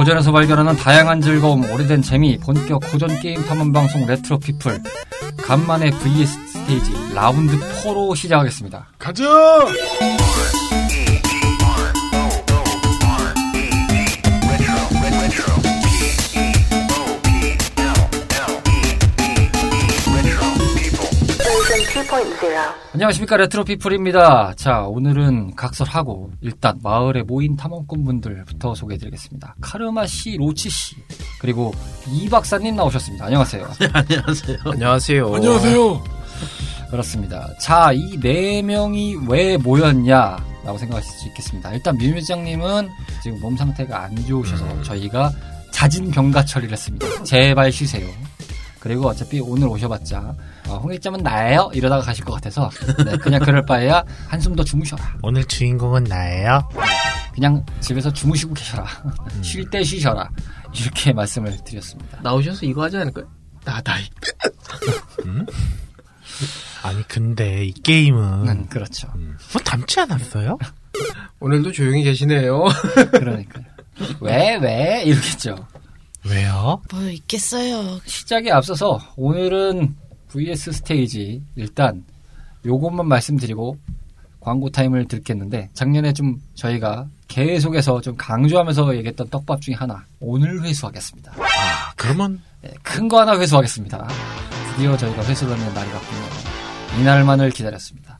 고전에서 발견하는 다양한 즐거움, 오래된 재미, 본격 고전 게임 탐험 방송 레트로 피플. 간만에 VS 스테이지 라운드 4로 시작하겠습니다. 가자! 안녕하십니까 레트로 피플입니다. 자 오늘은 각설하고 일단 마을에 모인 탐험꾼분들부터 소개해드리겠습니다. 카르마 씨, 로치 씨 그리고 이 박사님 나오셨습니다. 안녕하세요. 안녕하세요. 안녕하세요. 안녕하세요. 그렇습니다. 자 이 네 명이 왜 모였냐? 라고 생각하실 수 있겠습니다. 일단 뮤뮤장님은 지금 몸 상태가 안 좋으셔서 저희가 잦은 병가 처리를 했습니다. 제발 쉬세요. 그리고 어차피 오늘 오셔봤자 어, 홍일점은 나예요 이러다가 가실 것 같아서 네, 그냥 그럴 바에야 한숨 더 주무셔라. 오늘 주인공은 나예요. 그냥 집에서 주무시고 계셔라. 쉴때 쉬셔라. 이렇게 말씀을 드렸습니다. 나오셔서 이거 하지 않을까요? 나다이. 아니 근데 이 게임은 음, 그렇죠. 뭐 닮지 않았어요? 오늘도 조용히 계시네요. 그러니까요. 왜, 왜? 이러겠죠. 왜요? 뭐 있겠어요. 시작에 앞서서 오늘은 VS 스테이지 일단 요것만 말씀드리고 광고 타임을 듣겠는데 작년에 좀 저희가 계속해서 좀 강조하면서 얘기했던 떡밥 중에 하나 오늘 회수하겠습니다. 아 그러면 네, 큰거 하나 회수하겠습니다. 드디어 저희가 회수를 하는 날이 왔군요. 이날만을 기다렸습니다.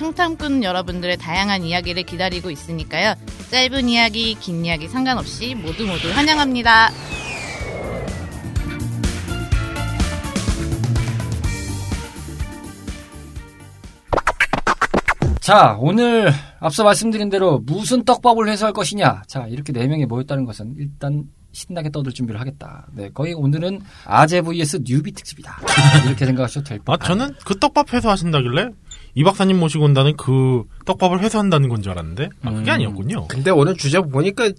청탐꾼 여러분들의 다양한 이야기를 기다리고 있으니까요. 짧은 이야기, 긴 이야기 상관없이 모두 모두 환영합니다. 자, 오늘 앞서 말씀드린 대로 무슨 떡밥을 회수할 것이냐. 자, 이렇게 네 명이 모였다는 것은 일단 신나게 떠들 준비를 하겠다. 네, 거의 오늘은 아재 vs 뉴비 특집이다. 이렇게 생각하셔도 될아 것. 저는 그 떡밥 회수하신다길래 이 박사님 모시고 온다는 그 떡밥을 회수한다는 건 줄 알았는데 아 그게 음. 아니었군요. 근데 오늘 주제 보니까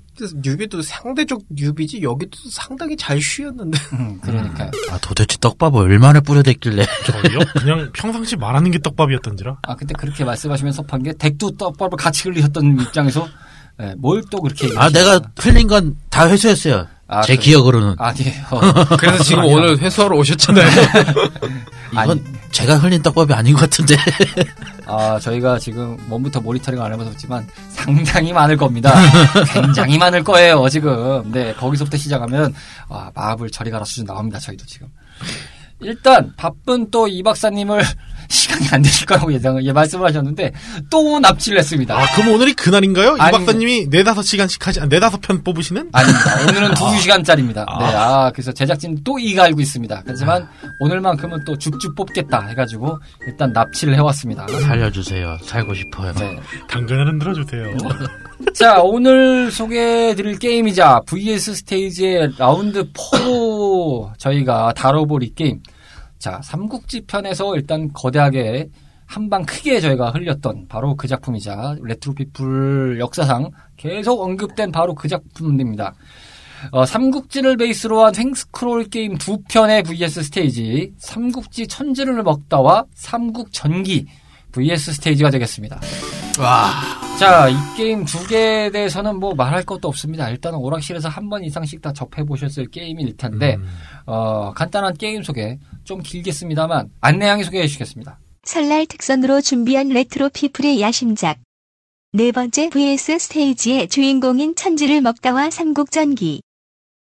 뉴비도 상대적 뉴비지 여기도 상당히 잘 쉬었는데. 음, 그러니까요. 아, 도대체 떡밥을 얼마나 뿌려댔길래. 저요? 그냥 평상시 말하는 게 떡밥이었던지라. 아, 근데 그렇게 말씀하시면 섭한 게 덱도 떡밥을 같이 흘리셨던 입장에서 네, 뭘또 그렇게 아, 내가 흘린 건 다 회수했어요. 아, 제 그래. 기억으로는. 아니에요. 그래서 지금 아니요. 오늘 회수하러 오셨잖아요. 이건 아니. 제가 흘린 떡밥이 아닌 것 같은데. 아, 저희가 지금 몸부터 모니터링 안 그렇지만 상당히 많을 겁니다. 굉장히 많을 거예요, 지금. 네, 거기서부터 시작하면, 아, 마블 저리 가라 수준 나옵니다, 저희도 지금. 일단, 바쁜 또 이 박사님을 시간이 안 되실 거라고 예상, 예, 말씀을 하셨는데, 또 납치를 했습니다. 아 그럼 오늘이 그날인가요? 이 아니, 박사님이 네다섯 시간씩 하지 아, 네다섯 편 뽑으시는? 아닙니다. 오늘은 두 시간짜리입니다. 아. 네, 아, 그래서 제작진 또 이가 알고 있습니다. 하지만 오늘만큼은 또 쭉쭉 뽑겠다 해가지고 일단 납치를 해왔습니다. 살려주세요. 살고 싶어요. 네. 당근을 흔들어 주세요. 자, 오늘 소개해드릴 게임이자 VS 스테이지의 라운드 4로 저희가 다뤄볼 이 게임. 자, 삼국지 편에서 일단 거대하게 한 방 크게 저희가 흘렸던 바로 그 작품이자 레트로피플 역사상 계속 언급된 바로 그 작품입니다. 어, 삼국지를 베이스로 한 횡스크롤 게임 두 편의 VS 스테이지, 삼국지 천지를 먹다와 삼국 전기 VS 스테이지가 되겠습니다. 자, 이 게임 두 개에 대해서는 뭐 말할 것도 없습니다. 일단은 오락실에서 한 번 이상씩 다 접해보셨을 게임일 텐데, 음. 어, 간단한 게임 소개 좀 길겠습니다만, 안내양이 소개해 주시겠습니다. 설날 특선으로 준비한 레트로 피플의 야심작. 네 번째 VS 스테이지의 주인공인 천지를 먹다와 삼국전기.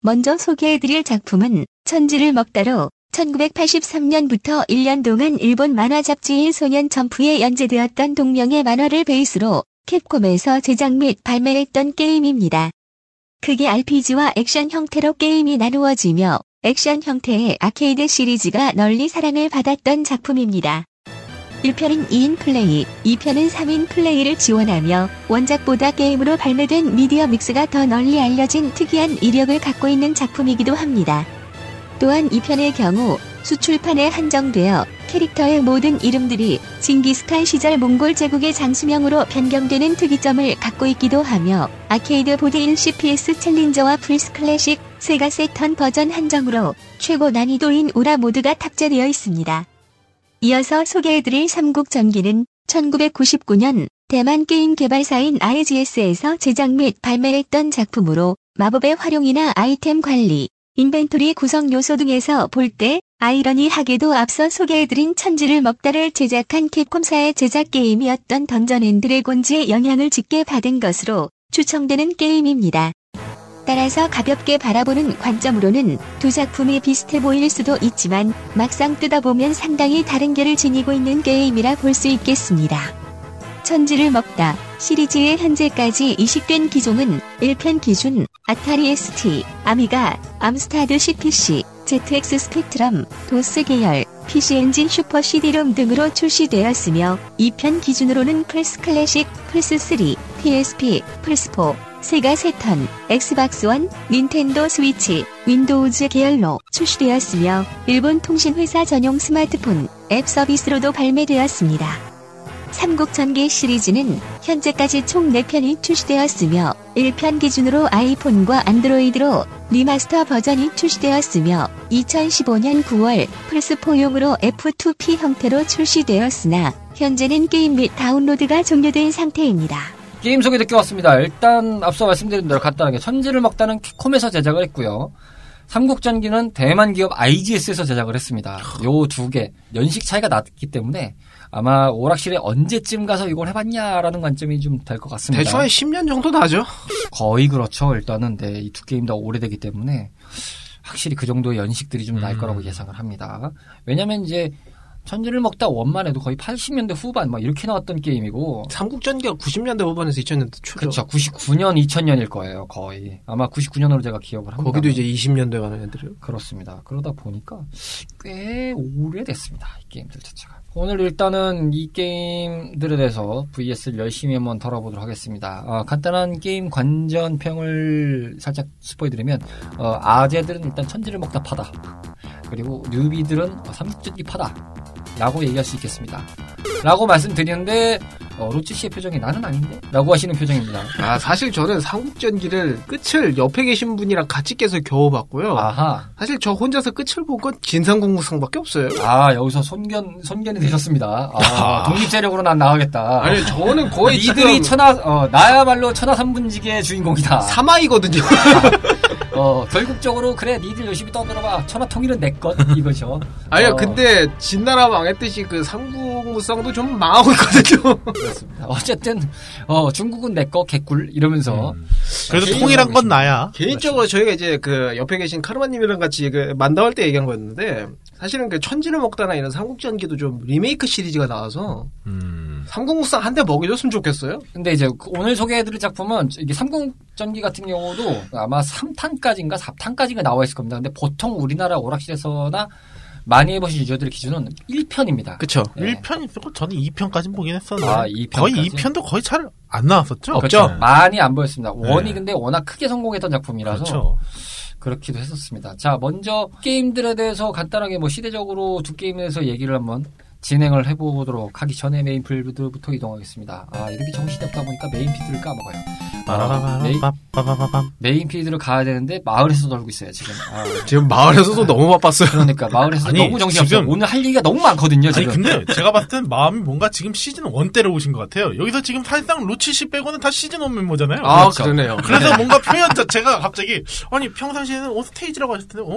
먼저 소개해드릴 작품은 천지를 먹다로 1983년부터 1년 동안 일본 만화 잡지인 소년 점프에 연재되었던 동명의 만화를 베이스로 캡콤에서 제작 및 발매했던 게임입니다. 크게 RPG와 액션 형태로 게임이 나누어지며 액션 형태의 아케이드 시리즈가 널리 사랑을 받았던 작품입니다. 1편은 2인 플레이, 2편은 3인 플레이를 지원하며 원작보다 게임으로 발매된 미디어 믹스가 더 널리 알려진 특이한 이력을 갖고 있는 작품이기도 합니다. 또한 2편의 경우 수출판에 한정되어 캐릭터의 모든 이름들이 징기스칸 시절 몽골 제국의 장수명으로 변경되는 특이점을 갖고 있기도 하며 아케이드 보드인 CPS 체인저와 플스 클래식, 세가 세턴 버전 한정으로 최고 난이도인 우라 모드가 탑재되어 있습니다. 이어서 소개해드릴 삼국 전기는 1999년 대만 게임 개발사인 IGS에서 제작 및 발매했던 작품으로 마법의 활용이나 아이템 관리, 인벤토리 구성 요소 등에서 볼 때 아이러니하게도 앞서 소개해드린 천지를 먹다를 제작한 캡콤사의 제작 게임이었던 던전 앤 드래곤즈의 영향을 짙게 받은 것으로 추정되는 게임입니다. 따라서 가볍게 바라보는 관점으로는 두 작품이 비슷해 보일 수도 있지만 막상 뜯어보면 상당히 다른 결을 지니고 있는 게임이라 볼 수 있겠습니다. 천지를 먹다 시리즈의 현재까지 이식된 기종은 1편 기준 아타리 ST, 아미가, 암스트라드 CPC, ZX 스펙트럼, 도스 계열, PC 엔진 슈퍼 CD롬 등으로 출시되었으며 2편 기준으로는 플스 클래식, 플스 3, PSP, 플스 4, 세가 세턴, 엑스박스 원, 닌텐도 스위치, 윈도우즈 계열로 출시되었으며 일본 통신회사 전용 스마트폰, 앱 서비스로도 발매되었습니다. 삼국전기 시리즈는 현재까지 총 4편이 출시되었으며 1편 기준으로 아이폰과 안드로이드로 remaster 버전이 출시되었으며 2015년 9월 플스4용으로 F2P 형태로 출시되었으나 현재는 게임 및 다운로드가 종료된 상태입니다. 게임 소개 듣고 왔습니다. 일단 앞서 말씀드린 대로 간단하게 천지를 먹다는 캡콤에서 제작을 했고요. 삼국전기는 대만 기업 IGS에서 제작을 했습니다. 요 두 개 연식 차이가 났기 때문에 아마 오락실에 언제쯤 가서 이걸 해봤냐라는 관점이 좀 될 것 같습니다. 대충 한 10년 정도 나죠. 거의 그렇죠. 일단은 네, 이 두 게임 다 오래되기 때문에 확실히 그 정도의 연식들이 좀날 음. 거라고 예상을 합니다. 왜냐면 이제 천지를 먹다 원만 해도 거의 80년대 후반 막 이렇게 나왔던 게임이고 삼국전기가 90년대 후반에서 2000년대 초죠. 그렇죠. 99년, 2000년일 거예요. 거의. 아마 99년으로 제가 기억을 합니다. 거기도 이제 20년대 가는 애들이요. 그렇습니다. 그러다 보니까 꽤 오래됐습니다. 이 게임들 자체가. 오늘 일단은 이 게임들에 대해서 VS를 열심히 한번 덜어보도록 하겠습니다. 어, 간단한 게임 관전평을 살짝 스포해드리면 어, 아재들은 일단 천지를 먹다 파다. 그리고 뉴비들은 어, 삼국전기 파다. 라고 얘기할 수 있겠습니다. 라고 말씀드리는데 어, 로치 씨의 표정이 나는 아닌데? 라고 하시는 표정입니다. 아, 사실 저는 삼국전기를 끝을 옆에 계신 분이랑 같이 깨서 겨우 봤고요. 아하. 사실 저 혼자서 끝을 본 건 진상공무상밖에 없어요. 아, 여기서 손견, 손견이 되셨습니다. 아, 독립세력으로 난 나가겠다. 아니, 저는 거의 지금 천하, 어, 나야말로 천하 삼분지기의 주인공이다. 사마이거든요. 어, 결국적으로, 그래, 니들 열심히 떠들어봐. 천하 통일은 내 것, 이거죠. 아니요, 어, 근데 진나라 망했듯이 그 삼국무쌍도 좀 망하고 있거든요. 그렇습니다. 어쨌든, 어, 중국은 내 거, 개꿀, 이러면서. 음. 그래도 개인적으로 통일한 건 나야. 개인적으로 저희가 이제 그 옆에 계신 카르마님이랑 같이 그 만담할 때 얘기한 거였는데 사실은 그 천지를 먹다나 이런 삼국전기도 좀 리메이크 시리즈가 나와서 음. 삼국무쌍 한 대 먹여줬으면 좋겠어요. 근데 이제 그 오늘 소개해드릴 작품은 이게 삼국전기 같은 경우도 아마 3탄까지인가 4탄까지가 나와 있을 겁니다. 근데 보통 우리나라 오락실에서나 많이 해보신 유저들의 기준은 1편입니다. 그쵸. 네. 1편 있었고 저는 2편까지 보긴 했었는데 아, 2편까지? 거의 2편도 거의 잘 안 나왔었죠. 그렇죠. 네. 많이 안 보였습니다. one이 네. 근데 워낙 크게 성공했던 작품이라서 그렇죠. 그렇기도 했었습니다. 자, 먼저 게임들에 대해서 간단하게 뭐 시대적으로 두 게임에 대해서 얘기를 한번 진행을 해보도록 하기 전에 main field부터 이동하겠습니다. 아, 이렇게 정신이 없다 보니까 main field를 까먹어요. 아, main, field를 가야 되는데 마을에서 놀고 있어요, 지금. 아, 지금 마을에서도 너무 바빴어요. 그러니까 마을에서 아니, 너무 정신없어요. 지금- 오늘 할 얘기가 너무 많거든요, 아니 지금. 근데 제가 봤을 땐 마음이 뭔가 지금 시즌 1 때로 오신 것 같아요. 여기서 지금 사실상 로치 씨 빼고는 다 시즌 1 멤버잖아요. 아, 그렇죠. 그러네요. 그래서 뭔가 표현 자체가 갑자기 아니 평상시에는 어 스테이지라고 하실 텐데 어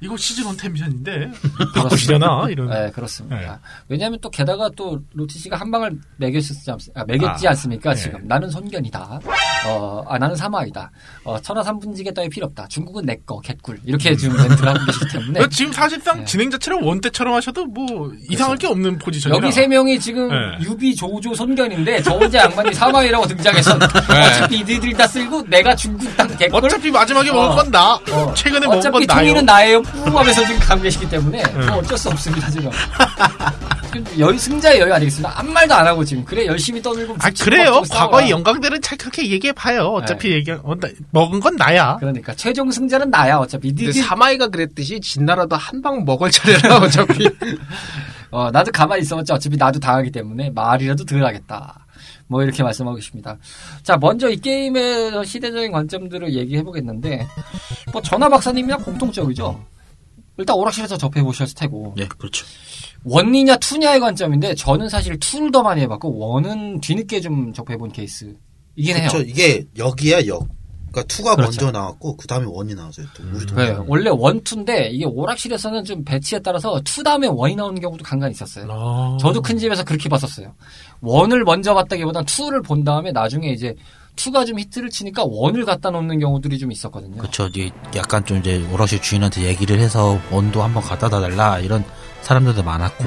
이거 시즌 1 템미션인데 바꾸시려나 이런 네, 그렇습니다. 네. 왜냐하면 또 게다가 또 로치 씨가 한 방을 매겼지, 않, 아, 매겼지 아, 않습니까? 네. 지금 나는 손견이다. 어, 아 나는 사마이다. 어, 천하 삼분지계 따위 필요 없다. 중국은 내 거 개꿀 이렇게 지금 멘트를 하고 계시기 때문에 어, 지금 사실상 네. 진행 자체를 one 때처럼 하셔도 뭐 이상할 게 없는 포지션이라 여기 세 명이 지금 네. 유비, 조조, 손견인데 저 혼자 양반이 사마의라고 등장해서 어차피 이들이 다 쓸고 내가 중국 땅 개꿀 어차피 마지막에 먹을 어. 건 나. 어. 최근에 먹은 어차피 건 나요. 통일은 나예요. 뿌 하면서 지금 가고 계시기 때문에 뭐 어쩔 수 없습니다 지금. 여 승자의 여유 아니겠습니까? 아무 말도 안 하고 지금 그래 열심히 떠들고 아 그래요. 과거의 영광들은 잘 그렇게 얘기해 봐요. 어차피 얘기 어, 나- 먹은 건 나야. 그러니까 최종 승자는 나야 어차피 니들 사마의가 그랬듯이 진나라도 한 방 먹을 차례라 어차피. 어, 나도 가만히 있어봤자 어차피 나도 당하기 때문에 말이라도 덜 하겠다. 뭐 이렇게 말씀하고 계십니다. 자, 먼저 이 게임의 시대적인 관점들을 얘기해 보겠는데, 뭐 전화 박사님이랑 공통적이죠. 일단 오락실에서 접해 보셨을 테고 예, 그렇죠. one이냐 two냐의 관점인데 저는 사실 two를 더 많이 해봤고 one은 뒤늦게 좀 접해 본 케이스. 이긴 해요. 그렇죠. 이게 역이야 역. 그러니까 two가 그렇죠. 먼저 나왔고 그 다음에 one이 나왔어요. 또 우리 네, 동네. 원래 one two인데 이게 오락실에서는 좀 배치에 따라서 two 다음에 one이 나오는 경우도 간간히 있었어요. 어. 저도 큰 집에서 그렇게 봤었어요. 원을 먼저 봤다기보단 투를 본 다음에 나중에 이제 투가 좀 히트를 치니까 원을 갖다 놓는 경우들이 좀 있었거든요. 그렇죠. 약간 좀 이제 오락실 주인한테 얘기를 해서 원도 한번 갖다 달라 이런 사람들도 많았고.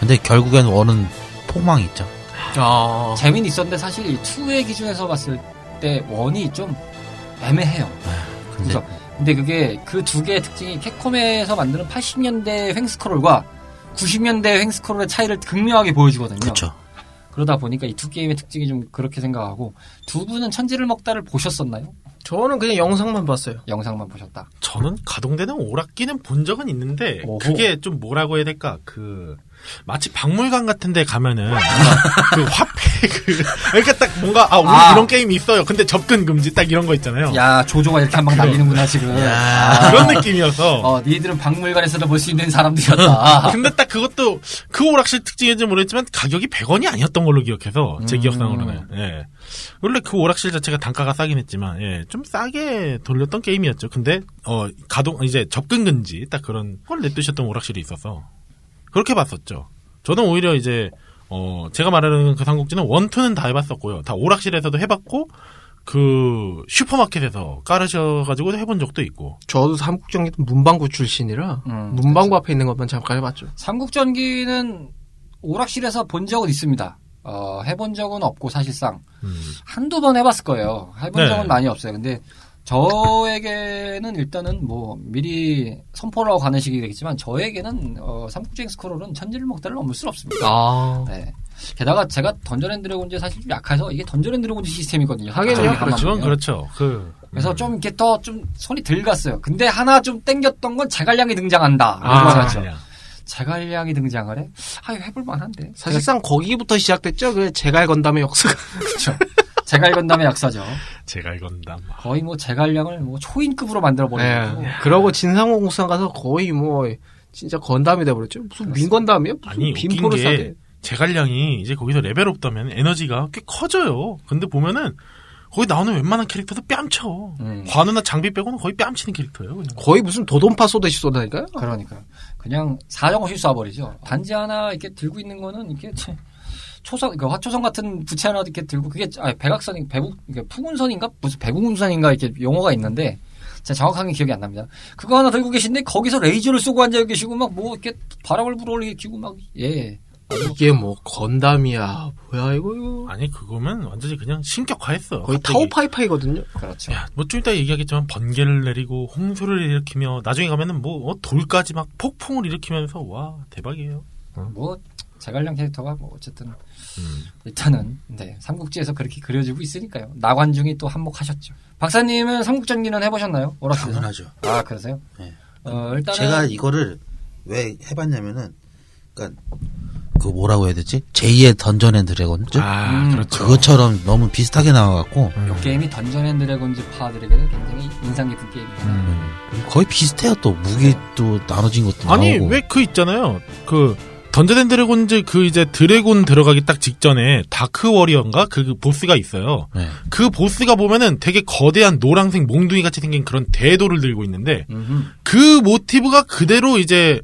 근데 결국엔 원은 폭망이 있죠. 아. 재미는 있었는데 사실 이 투의 기준에서 봤을 때 원이 좀 애매해요. 근데 그죠? 근데 그게 그 두 개의 특징이 캡콤에서 만드는 80년대 횡스크롤과 90년대 횡스크롤의 차이를 극명하게 보여주거든요. 그렇죠. 그러다 보니까 이 두 게임의 특징이 좀 그렇게 생각하고 두 분은 천지를 먹다를 보셨었나요? 저는 그냥 영상만 봤어요. 영상만 보셨다. 저는 가동되는 오락기는 본 적은 있는데 오호. 그게 좀 뭐라고 해야 될까 그 마치 박물관 같은데 가면은 그 화폐 그 그러니까 딱 뭔가 아 우리 아. 이런 게임이 있어요. 근데 접근 금지 딱 이런 거 있잖아요. 야 조조가 이렇게 한 방 날리는구나 지금. 아, 그런 느낌이어서. 어, 니들은 박물관에서도 볼 수 있는 사람들이었다. 근데 딱 그것도 그 오락실 특징인지 모르겠지만 가격이 100원이 아니었던 걸로 기억해서 제 음. 기억상으로는 예. 원래 그 오락실 자체가 단가가 싸긴 했지만 예, 좀 싸게 돌렸던 게임이었죠. 근데 어 가동 이제 접근 금지 딱 그런 걸 내두셨던 오락실이 있어서 그렇게 봤었죠. 저는 오히려 이제 어 제가 말하는 그 삼국지는 원투는 다 해봤었고요. 다 오락실에서도 해봤고 그 슈퍼마켓에서 깔으셔가지고 해본 적도 있고. 저도 삼국전기 문방구 출신이라 음, 문방구 앞에 있는 것만 잠깐 해봤죠. 삼국전기는 오락실에서 본 적은 있습니다. 어, 해본 적은 없고 사실상 음. 한두 번 해봤을 거예요. 해본 네. 적은 많이 없어요. 근데 저에게는 일단은 뭐 미리 선포를 하고 가는 식이 되겠지만 저에게는 어, 삼국지 스크롤은 천지를 먹다를 넘을 수 없습니다. 아. 네. 게다가 제가 던전 앤 드래곤즈에 사실 좀 약해서 이게 던전 앤 드래곤즈 시스템이거든요. 하긴요. 저기 그렇죠. 그렇죠. 그 그래서 좀 이렇게 더 좀 손이 덜 갔어요. 근데 하나 좀 땡겼던 건 제갈량이 등장한다. 아, 그렇죠. 아니야. 제갈량이 등장을 해? 아, 해볼 만한데. 사실상 거기부터 시작됐죠. 그 제갈 건담의 역사가. 그렇죠. 제갈 건담의 역사죠. 제갈 건담. 거의 뭐 제갈량을 뭐 초인급으로 만들어 버리고. 네. 그러고 진상공산 가서 거의 뭐 진짜 건담이 돼버렸죠. 무슨 민건담이요? 무슨 아니 빈포를 게 싸게. 제갈량이 이제 거기서 레벨업 되면 에너지가 꽤 커져요. 근데 보면은 거기 나오는 웬만한 캐릭터도 뺨쳐. 음. 관우나 장비 빼고는 거의 뺨치는 캐릭터예요. 그냥. 거의 무슨 도돈파 쏘듯이 쏘다니까요. 그러니까 그냥 사정없이 쏴버리죠. 단지 하나 이렇게 들고 있는 거는 이렇게 체- 초성, 그 화초성 같은 부채 하나 이렇게 들고 그게 아 백악선이 배국 이게 풍운선인가 무슨 배국운선인가 이렇게 용어가 있는데 제가 정확하게 기억이 안 납니다. 그거 하나 들고 계신데 거기서 레이저를 쏘고 앉아 계시고 막 뭐 이렇게 바람을 불어올리고 막 예. 이게 뭐 건담이야. 뭐야 이거 이거. 아니 그거면 완전히 그냥 신격화했어. 거의. 타오파이파이거든요. 그렇죠. 야, 뭐좀 이따 얘기하겠지만 번개를 내리고 홍수를 일으키며 나중에 가면은 뭐 어, 돌까지 막 폭풍을 일으키면서 와 대박이에요. 뭐 제갈량 캐릭터가 뭐 어쨌든 음. 일단은 네 삼국지에서 그렇게 그려지고 있으니까요. 나관중이 또 한몫하셨죠. 박사님은 삼국전기는 해보셨나요? 오락실에서? 당연하죠. 아 그러세요? 네. 어 일단은 제가 이거를 왜 해봤냐면은, 그러니까 그 뭐라고 해야 되지? 제2의 던전 앤 드래곤즈? 아 음, 그렇죠. 그것처럼 너무 비슷하게 나와갖고 이 게임이 던전 앤 드래곤즈 파들에게는 굉장히 인상 깊은 게임이에요. 음. 거의 비슷해요 또 무기도 나눠진 것도 아니 나오고 왜그 있잖아요. 그 던전 앤 드래곤즈 그 이제 드래곤 들어가기 딱 직전에 다크 워리어인가 그 보스가 있어요. 네. 그 보스가 보면은 되게 거대한 노란색 몽둥이 같이 생긴 그런 대도를 들고 있는데 음흠. 그 모티브가 그대로 이제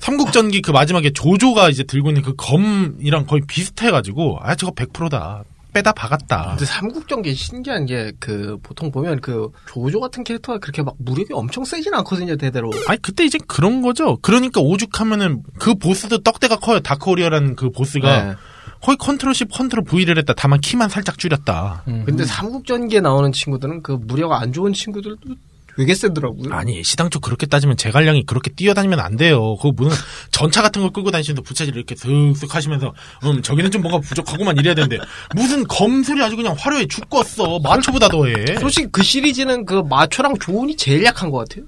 삼국전기 그 마지막에 조조가 이제 들고 있는 그 검이랑 거의 비슷해가지고 아 저거 100%다 빼다 박았다. 근데 삼국전기 신기한 게 그 보통 보면 그 조조 같은 캐릭터가 그렇게 막 무력이 엄청 세진 않거든요 대대로. 아니 그때 이제 그런 거죠. 그러니까 오죽하면은 그 보스도 떡대가 커요. 다크 워리어라는 그 보스가 네. 거의 control C control V를 했다. 다만 키만 살짝 줄였다. 음. 근데 삼국전기에 나오는 친구들은 그 무력 안 좋은 친구들도 되게 세더라고요. 아니 시당초 그렇게 따지면 제갈량이 그렇게 뛰어다니면 안 돼요. 그거 무슨 전차 같은 걸 끌고 다니시면서 부차질 이렇게 슥슥 하시면서 음 저기는 좀 뭔가 부족하고만 이래야 되는데 무슨 검술이 아주 그냥 화려해 죽겠어. 마초보다 더해. 솔직히 그 시리즈는 그 마초랑 조은이 제일 약한 것 같아요.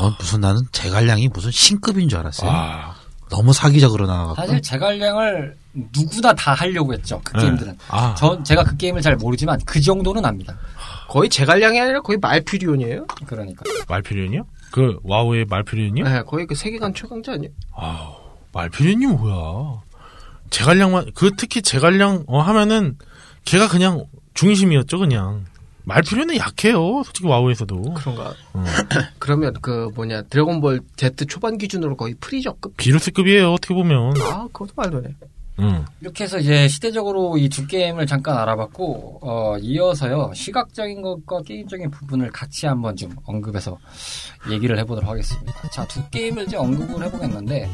어, 무슨 나는 제갈량이 무슨 신급인 줄 알았어요. 아, 너무 사기적으로 나와갖고. 사실 제갈량을 누구나 다 하려고 했죠. 그 네. 게임들은. 아. 전 제가 그 게임을 잘 모르지만 그 정도는 압니다. 거의 제갈량이 아니라 거의 말퓨리온이에요. 그러니까. 말퓨리온이요? 그 와우의 말퓨리온이요? 네, 거의 그 세계관 최강자 아니에요? 아우 말퓨리온이 뭐야? 제갈량만 그 특히 제갈량 어 하면은 걔가 그냥 중심이었죠 그냥. 말퓨리온은 약해요. 솔직히 와우에서도. 그런가. 음. 그러면 그 뭐냐 드래곤볼 Z 초반 기준으로 거의 프리저급. 비루스급이에요 어떻게 보면. 아, 그것도 말도 안 해. 음. 이렇게 해서 이제 시대적으로 이 두 게임을 잠깐 알아봤고, 어, 이어서요, 시각적인 것과 게임적인 부분을 같이 한번 좀 언급해서 얘기를 해보도록 하겠습니다. 자, 두 게임을 이제 언급을 해보겠는데,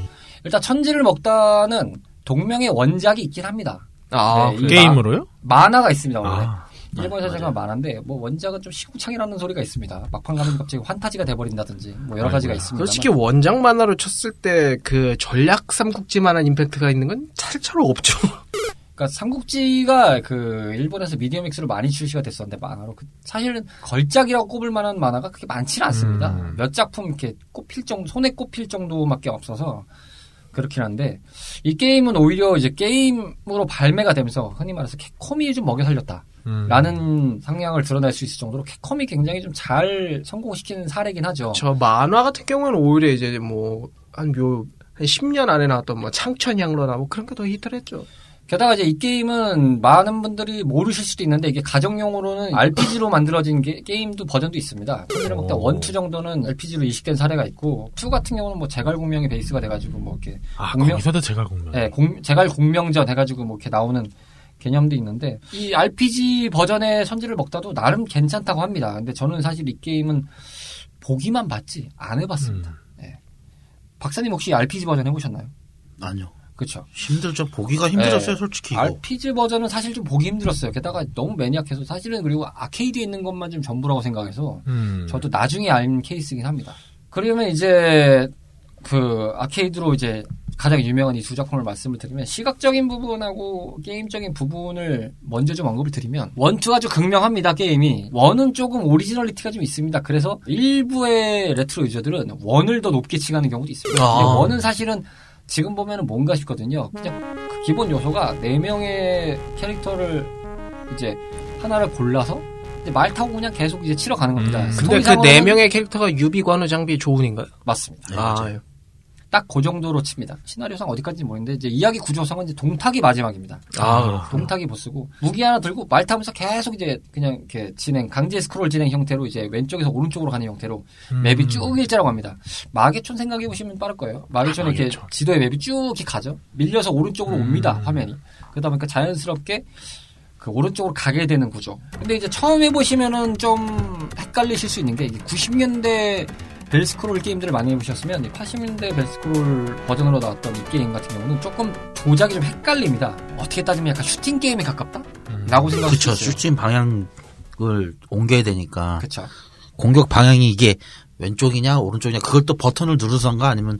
일단 천지를 먹다는 동명의 원작이 있긴 합니다. 아, 네, 게임으로요? 만화가 있습니다, 원래. 아. 일본에서 제가 만화인데, 뭐 원작은 좀 시궁창이라는 소리가 있습니다. 막판 가면 갑자기 환타지가 돼버린다든지, 뭐 여러 가지가. 있습니다. 솔직히 원작 만화로 쳤을 때 그 전략 삼국지만한 임팩트가 있는 건 차례차례 없죠. 그러니까 삼국지가 그 일본에서 미디어믹스로 많이 출시가 됐었는데 만화로 그 사실은 걸작이라고 꼽을 만한 만화가 그렇게 많지는 않습니다. 음. 몇 작품 이렇게 꼽힐 정도 손에 꼽힐 정도밖에 없어서 그렇긴 한데 이 게임은 오히려 이제 게임으로 발매가 되면서 흔히 말해서 캡콤이 좀 먹여 살렸다. 음. 라는 상향을 드러낼 수 있을 정도로 캡콤이 굉장히 좀 잘 성공시키는 사례긴 하죠. 저 만화 같은 경우에는 오히려 이제 뭐한묘한 10년 안에 나왔던 뭐 창천항로나 뭐 그런 게 더 히트를 했죠. 게다가 이제 이 게임은 많은 분들이 모르실 수도 있는데 이게 가정용으로는 RPG로 만들어진 게, 임도 버전도 있습니다. 천지를 먹다 오. one, two 정도는 RPG로 이식된 사례가 있고 two 같은 경우는 뭐 제갈공명이 베이스가 돼가지고 뭐 이렇게 아 공명- 거기서도 제갈공명. 예, 공- 제갈 공명전 해가지고 뭐 이렇게 나오는 개념도 있는데 이 RPG 버전의 천지를 먹다도 나름 괜찮다고 합니다. 근데 저는 사실 이 게임은 보기만 봤지 안 해봤습니다. 예. 박사님 혹시 RPG 버전 해보셨나요? 아니요. 그렇죠. 힘들죠. 보기가 힘들었어요, 네. 솔직히. 이거. RPG 버전은 사실 좀 보기 힘들었어요. 게다가 너무 매니악해서 사실은 그리고 아케이드에 있는 것만 좀 전부라고 생각해서 음. 저도 나중에 알 케이스긴 합니다. 그러면 이제 그 아케이드로 이제 가장 유명한 이 두 작품을 말씀을 드리면 시각적인 부분하고 게임적인 부분을 먼저 좀 언급을 드리면 one two가 아주 극명합니다 게임이 one은 조금 originality가 좀 있습니다 그래서 일부의 레트로 유저들은 one을 더 높게 칭하는 경우도 있습니다 아. one은 사실은 지금 보면은 뭔가 싶거든요 그냥 그 기본 요소가 네 명의 캐릭터를 이제 하나를 골라서 말 타고 그냥 계속 이제 치러 가는 겁니다 음. 근데 그 네 명의 캐릭터가 유비 관우 장비 조운인가요? 맞습니다 네, 아, 맞아요. 딱 그 정도로 칩니다. 시나리오상 어디까지 모르는데 이제 이야기 구조상은 이제 동탁이 마지막입니다. 아, 그렇구나. 동탁이 보스고 무기 하나 들고 말 타면서 계속 이제 그냥 이렇게 진행 강제 스크롤 진행 형태로 이제 왼쪽에서 오른쪽으로 가는 형태로 음. 맵이 쭉 일자라고 합니다. 마계촌 생각해 보시면 빠를 거예요. 마계촌은 아, 이렇게. 지도에 맵이 쭉 이렇게 가죠. 밀려서 오른쪽으로 음. 옵니다 화면이. 그러다 보니까 자연스럽게 그 오른쪽으로 가게 되는 구조. 근데 이제 처음 해보시면은 좀 헷갈리실 수 있는 게 이게 90년대 belt scroll 게임들을 많이 해보셨으면 80년대 belt scroll 버전으로 나왔던 이 게임 같은 경우는 조금 조작이 좀 헷갈립니다. 어떻게 따지면 약간 슈팅 게임에 가깝다? 음. 라고 생각할 수 그쵸. 있어요. 슈팅 방향을 옮겨야 되니까. 그쵸. 공격 방향이 이게 왼쪽이냐, 오른쪽이냐, 그걸 또 버튼을 누르던가 아니면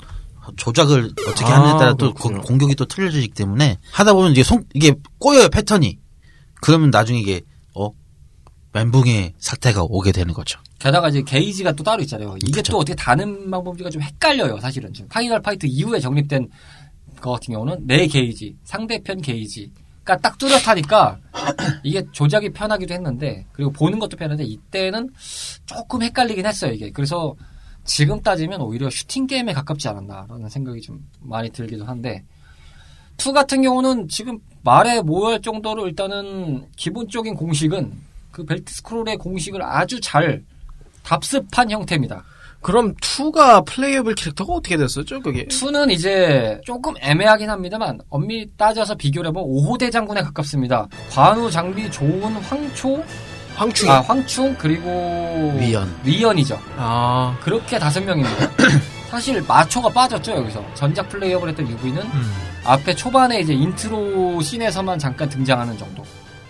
조작을 어떻게 아, 하느냐에 따라 또. 그 공격이 또 틀려지기 때문에 하다 보면 이게 송, 이게 꼬여요, 패턴이. 그러면 나중에 이게, 어, 멘붕의 사태가 오게 되는 거죠. 게다가 이제 게이지가 또 따로 있잖아요. 이게 그쵸. 또 어떻게 다른 방법인지가 좀 헷갈려요, 사실은. 지금 파이널 파이트 이후에 정립된 거 같은 경우는 내 게이지, 상대편 게이지가 딱 뚜렷하니까 이게 조작이 편하기도 했는데, 그리고 보는 것도 편한데, 이때는 조금 헷갈리긴 했어요, 이게. 그래서 지금 따지면 오히려 슈팅 게임에 가깝지 않았나라는 생각이 좀 많이 들기도 한데, 2 같은 경우는 지금 말해 뭐할 정도로 일단은 기본적인 공식은 그 belt scroll의 공식을 아주 잘 답습한 형태입니다. 그럼 2가 playable 캐릭터가 어떻게 됐었죠, 그게? 2는 이제 조금 애매하긴 합니다만 엄밀히 따져서 비교를 해보면 5호대장군에 가깝습니다. 관우 장비 조운 황초, 황충이. 아 황충 그리고 위연. 위연이죠. 아, 그렇게 다섯 명입니다. 사실 마초가 빠졌죠 여기서 전작 playable 했던 유비는 음. 앞에 초반에 이제 intro scene에서만 잠깐 등장하는 정도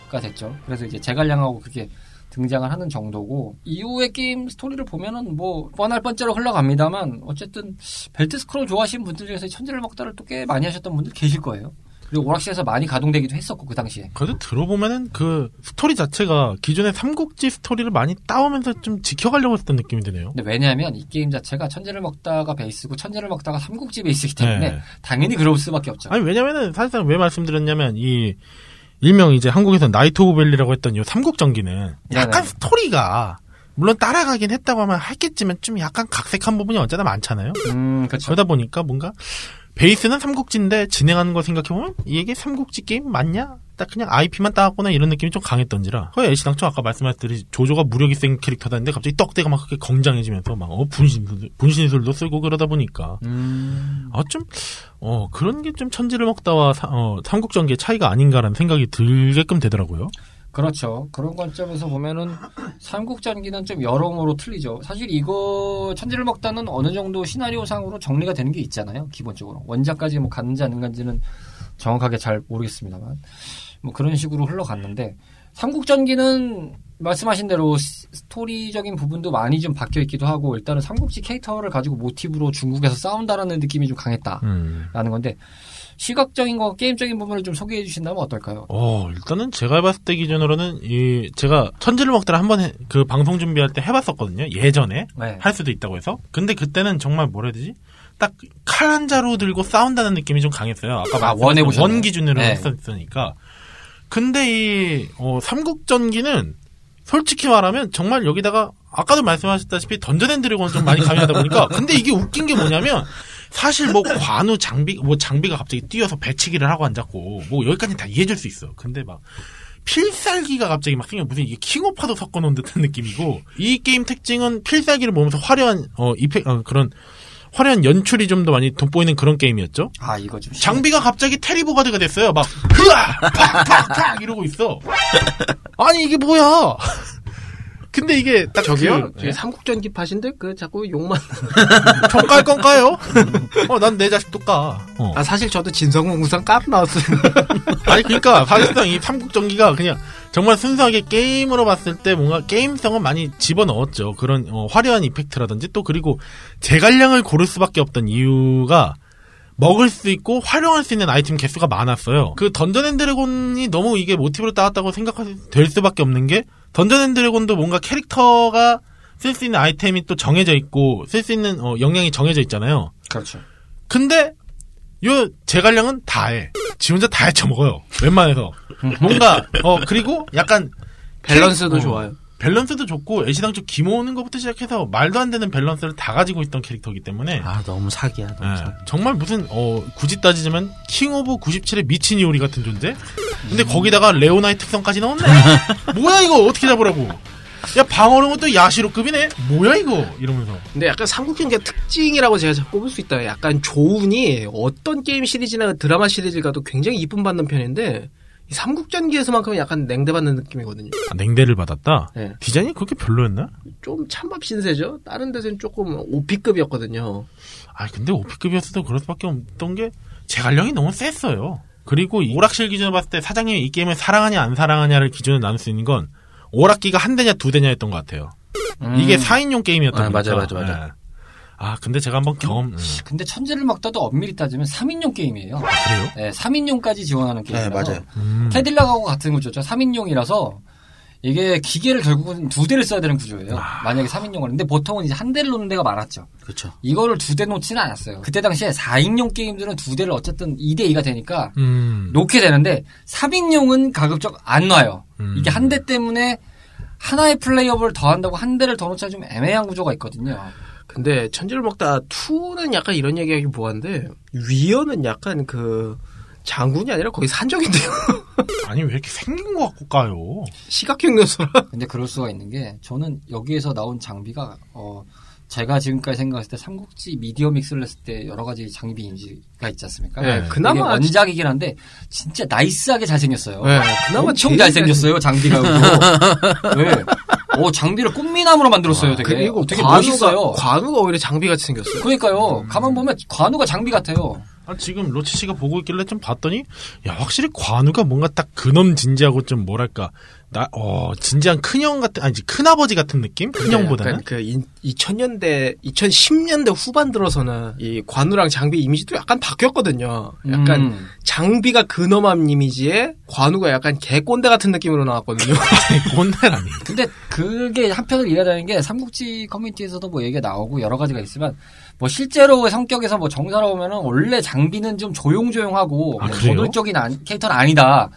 가 됐죠. 그래서 이제 제갈량하고 그렇게 등장을 하는 정도고 이후의 게임 스토리를 보면은 뭐 뻔할 뻔자로 흘러갑니다만 어쨌든 belt scroll 좋아하시는 분들 중에서 천지를 먹다를 또 꽤 많이 하셨던 분들 계실 거예요. 그리고 오락실에서 많이 가동되기도 했었고 그 당시에. 그래도 들어보면은 그 스토리 자체가 기존의 삼국지 스토리를 많이 따오면서 좀 지켜가려고 했던 느낌이 드네요. 근데 왜냐하면 이 게임 자체가 천지를 먹다가 베이스고 천지를 먹다가 삼국지 베이스이기 때문에 네. 당연히 그럴 수밖에 없죠. 아니 왜냐면은 사실상 왜 말씀드렸냐면 이 일명 이제 한국에서 Knights of Valour라고 했던 이 삼국전기는 약간 네네. 스토리가 물론 따라가긴 했다고 하면 했겠지만 좀 약간 각색한 부분이 언제나 많잖아요. 음, 그렇죠. 그러다 보니까 뭔가 베이스는 삼국지인데 진행하는 거 생각해보면 이게 삼국지 게임 맞냐? 딱 그냥 IP만 따왔구나 이런 느낌이 좀 강했던지라 그 애시당초 아까 말씀하셨듯이 조조가 무력이 센 캐릭터다는데 갑자기 떡대가 막 그렇게 건장해지면서 막 어, 분신, 분신술도 쓰고 그러다 보니까 음, 아, 좀, 어, 그런 게 좀 천지를 먹다와 사- 어, 삼국전기의 차이가 아닌가라는 생각이 들게끔 되더라고요. 그렇죠. 그런 관점에서 보면은 삼국전기는 좀 여러모로 틀리죠. 사실 이거 천지를 먹다는 어느 정도 시나리오상으로 정리가 되는 게 있잖아요. 기본적으로 원작까지 뭐 갔는지 안 갔는지는 정확하게 잘 모르겠습니다만 뭐 그런 식으로 흘러갔는데 삼국전기는 말씀하신 대로 스- 스토리적인 부분도 많이 좀 바뀌어 있기도 하고 일단은 삼국지 캐릭터를 가지고 모티브로 중국에서 싸운다라는 느낌이 좀 강했다라는 음. 건데 시각적인 거 게임적인 부분을 좀 소개해 주신다면 어떨까요? 어, 일단은 제가 해봤을 때 기준으로는 이, 제가 천지를 먹다를 한번 해- 그 방송 준비할 때 해봤었거든요. 예전에. 네. 할 수도 있다고 해서. 근데 그때는 정말 뭐라 해야 되지? 딱 칼 한 자루 들고 싸운다는 느낌이 좀 강했어요. 아까 아, 말씀하신 one 해보셨나요? one 기준으로 네. 했었으니까. 근데 이 어, 삼국전기는 솔직히 말하면 정말 여기다가 아까도 말씀하셨다시피 던전 앤 드래곤 좀 많이 가미하다 보니까 근데 이게 웃긴 게 뭐냐면 사실 뭐 관우 장비 뭐 장비가 갑자기 뛰어서 배치기를 하고 앉았고 뭐 여기까지 다 이해해줄 수 있어. 근데 막 필살기가 갑자기 막 생겨 무슨 이게 킹오파도 섞어놓은 듯한 느낌이고 이 게임 특징은 필살기를 모으면서 화려한 어 effec- 어, 그런 화려한 연출이 좀 더 많이 돋보이는 그런 게임이었죠. 아 이거 좀 장비가 갑자기 테리보가드가 됐어요. 막 흐아 팍팍팍 이러고 있어. 아니 이게 뭐야? 근데 이게 딱 저기요? 그, 저기 삼국전기 파신데 그 자꾸 욕만. 총깔 건가요? 어, 난 내 자식도 까. 어. 아 사실 저도 진성공무상 깜 나왔어요. 아니 그러니까 사실상 이 삼국전기가 그냥 정말 순수하게 게임으로 봤을 때 뭔가 게임성은 많이 집어 넣었죠. 그런 어, 화려한 이펙트라든지 또 그리고 제갈량을 고를 수밖에 없던 이유가 먹을 수 있고 활용할 수 있는 아이템 개수가 많았어요. 그 던전 앤 드래곤이 너무 이게 모티브로 따왔다고 생각될 수밖에 없는 게 던전 앤 드래곤도 뭔가 캐릭터가 쓸 수 있는 아이템이 또 정해져 있고 쓸 수 있는 어, 역량이 정해져 있잖아요. 그렇죠. 근데 요 제갈량은 다 해. 지 혼자 다 헤쳐먹어요. 웬만해서. 뭔가 어 그리고 약간 밸런스도 어, 좋아요. 밸런스도 좋고 애시당초 기 모으는 것부터 시작해서 말도 안 되는 밸런스를 다 가지고 있던 캐릭터이기 때문에 아 너무 사기야. 너무 예, 사기. 정말 무슨 어 굳이 따지자면 킹 오브 97의 미친 이오리 같은 존재? 근데 거기다가 레오나의 특성까지 넣었네? 뭐야 이거 어떻게 잡으라고 야 방어는 것도 야시로급이네 뭐야 이거 이러면서 근데 약간 삼국전기의 특징이라고 제가 꼽을 수 있다. 약간 조운이 어떤 게임 시리즈나 드라마 시리즈 가도 굉장히 이쁨 받는 편인데 이 삼국전기에서만큼은 약간 냉대받는 느낌이거든요. 아, 냉대를 받았다 네. 디자인이 그렇게 별로였나? 좀 찬밥 신세죠. 다른 데서는 조금 오피급이었거든요. 아 근데 오피급이었어도 그럴 수밖에 없던 게 제갈량이 너무 셌어요. 그리고 이 오락실 기준으로 봤을 때 사장님이 이 게임을 사랑하냐 안 사랑하냐를 기준으로 나눌 수 있는 건 오락기가 한 대냐 두 대냐였던 것 같아요. 이게 4인용 게임이었던 아, 거죠. 맞아, 맞아, 맞아. 예. 아 근데 제가 한번 경험 음, 근데 천재를 먹다도 엄밀히 따지면 3인용 게임이에요. 그래요? 네, 3인용까지 지원하는 네, 게임이라서 맞아요. 음. 캐딜락하고 같은 구조죠. 3인용이라서 이게 기계를 결국은 두 대를 써야 되는 구조예요. 아. 만약에 3인용을. 근데 보통은 이제 한 대를 놓는 데가 많았죠. 그렇죠. 이거를 두 대 놓지는 않았어요. 그때 당시에 4인용 게임들은 두 대를 어쨌든 2대 2가 되니까 음. 놓게 되는데 3인용은 가급적 안 놔요. 음. 이게 한 대 때문에 하나의 플레이어블을 더 한다고 한 대를 더 놓자 좀 애매한 구조가 있거든요. 근데 천지를 먹다 2는 약간 이런 얘기하기 뭐한데 위어는 약간 그 장군이 아니라 거의 산적인데요. 아니 왜 이렇게 생긴 것 같고 까요? 시각형 요소라. 근데 그럴 수가 있는 게 저는 여기에서 나온 장비가 어 제가 지금까지 생각했을 때 삼국지 미디어 믹스를 했을 때 여러 가지 장비가 있지 않습니까? 네, 이게 그나마 원작이긴 한데 진짜 나이스하게 잘생겼어요. 네, 그나마 엄청 잘생겼어요 장비가. 네. 어 장비를 꽃미남으로 만들었어요. 되게. 그리고 되게 관우가, 멋있어요. 관우가 오히려 장비 같이 생겼어요. 그러니까요. 가만 보면 관우가 장비 같아요. 아, 지금 로치 씨가 보고 있길래 좀 봤더니 야 확실히 관우가 뭔가 딱 근엄 진지하고 좀 뭐랄까 나, 어, 진지한 큰형 같은, 아니지, 큰아버지 같은 느낌? 큰형보다는? 약간 그 2000년대, 2010년대 후반 들어서는 이 관우랑 장비 이미지도 약간 바뀌었거든요. 약간 음. 장비가 근엄한 이미지에 관우가 약간 개꼰대 같은 느낌으로 나왔거든요. 꼰대라니. 근데 그게 한편으로 이해하자는 게 삼국지 커뮤니티에서도 뭐 얘기가 나오고 여러 가지가 있지만 뭐 실제로 성격에서 뭐 정사로 보면은 원래 장비는 좀 조용조용하고 아, 뭐? 저돌적인 안- 캐릭터는 아니다.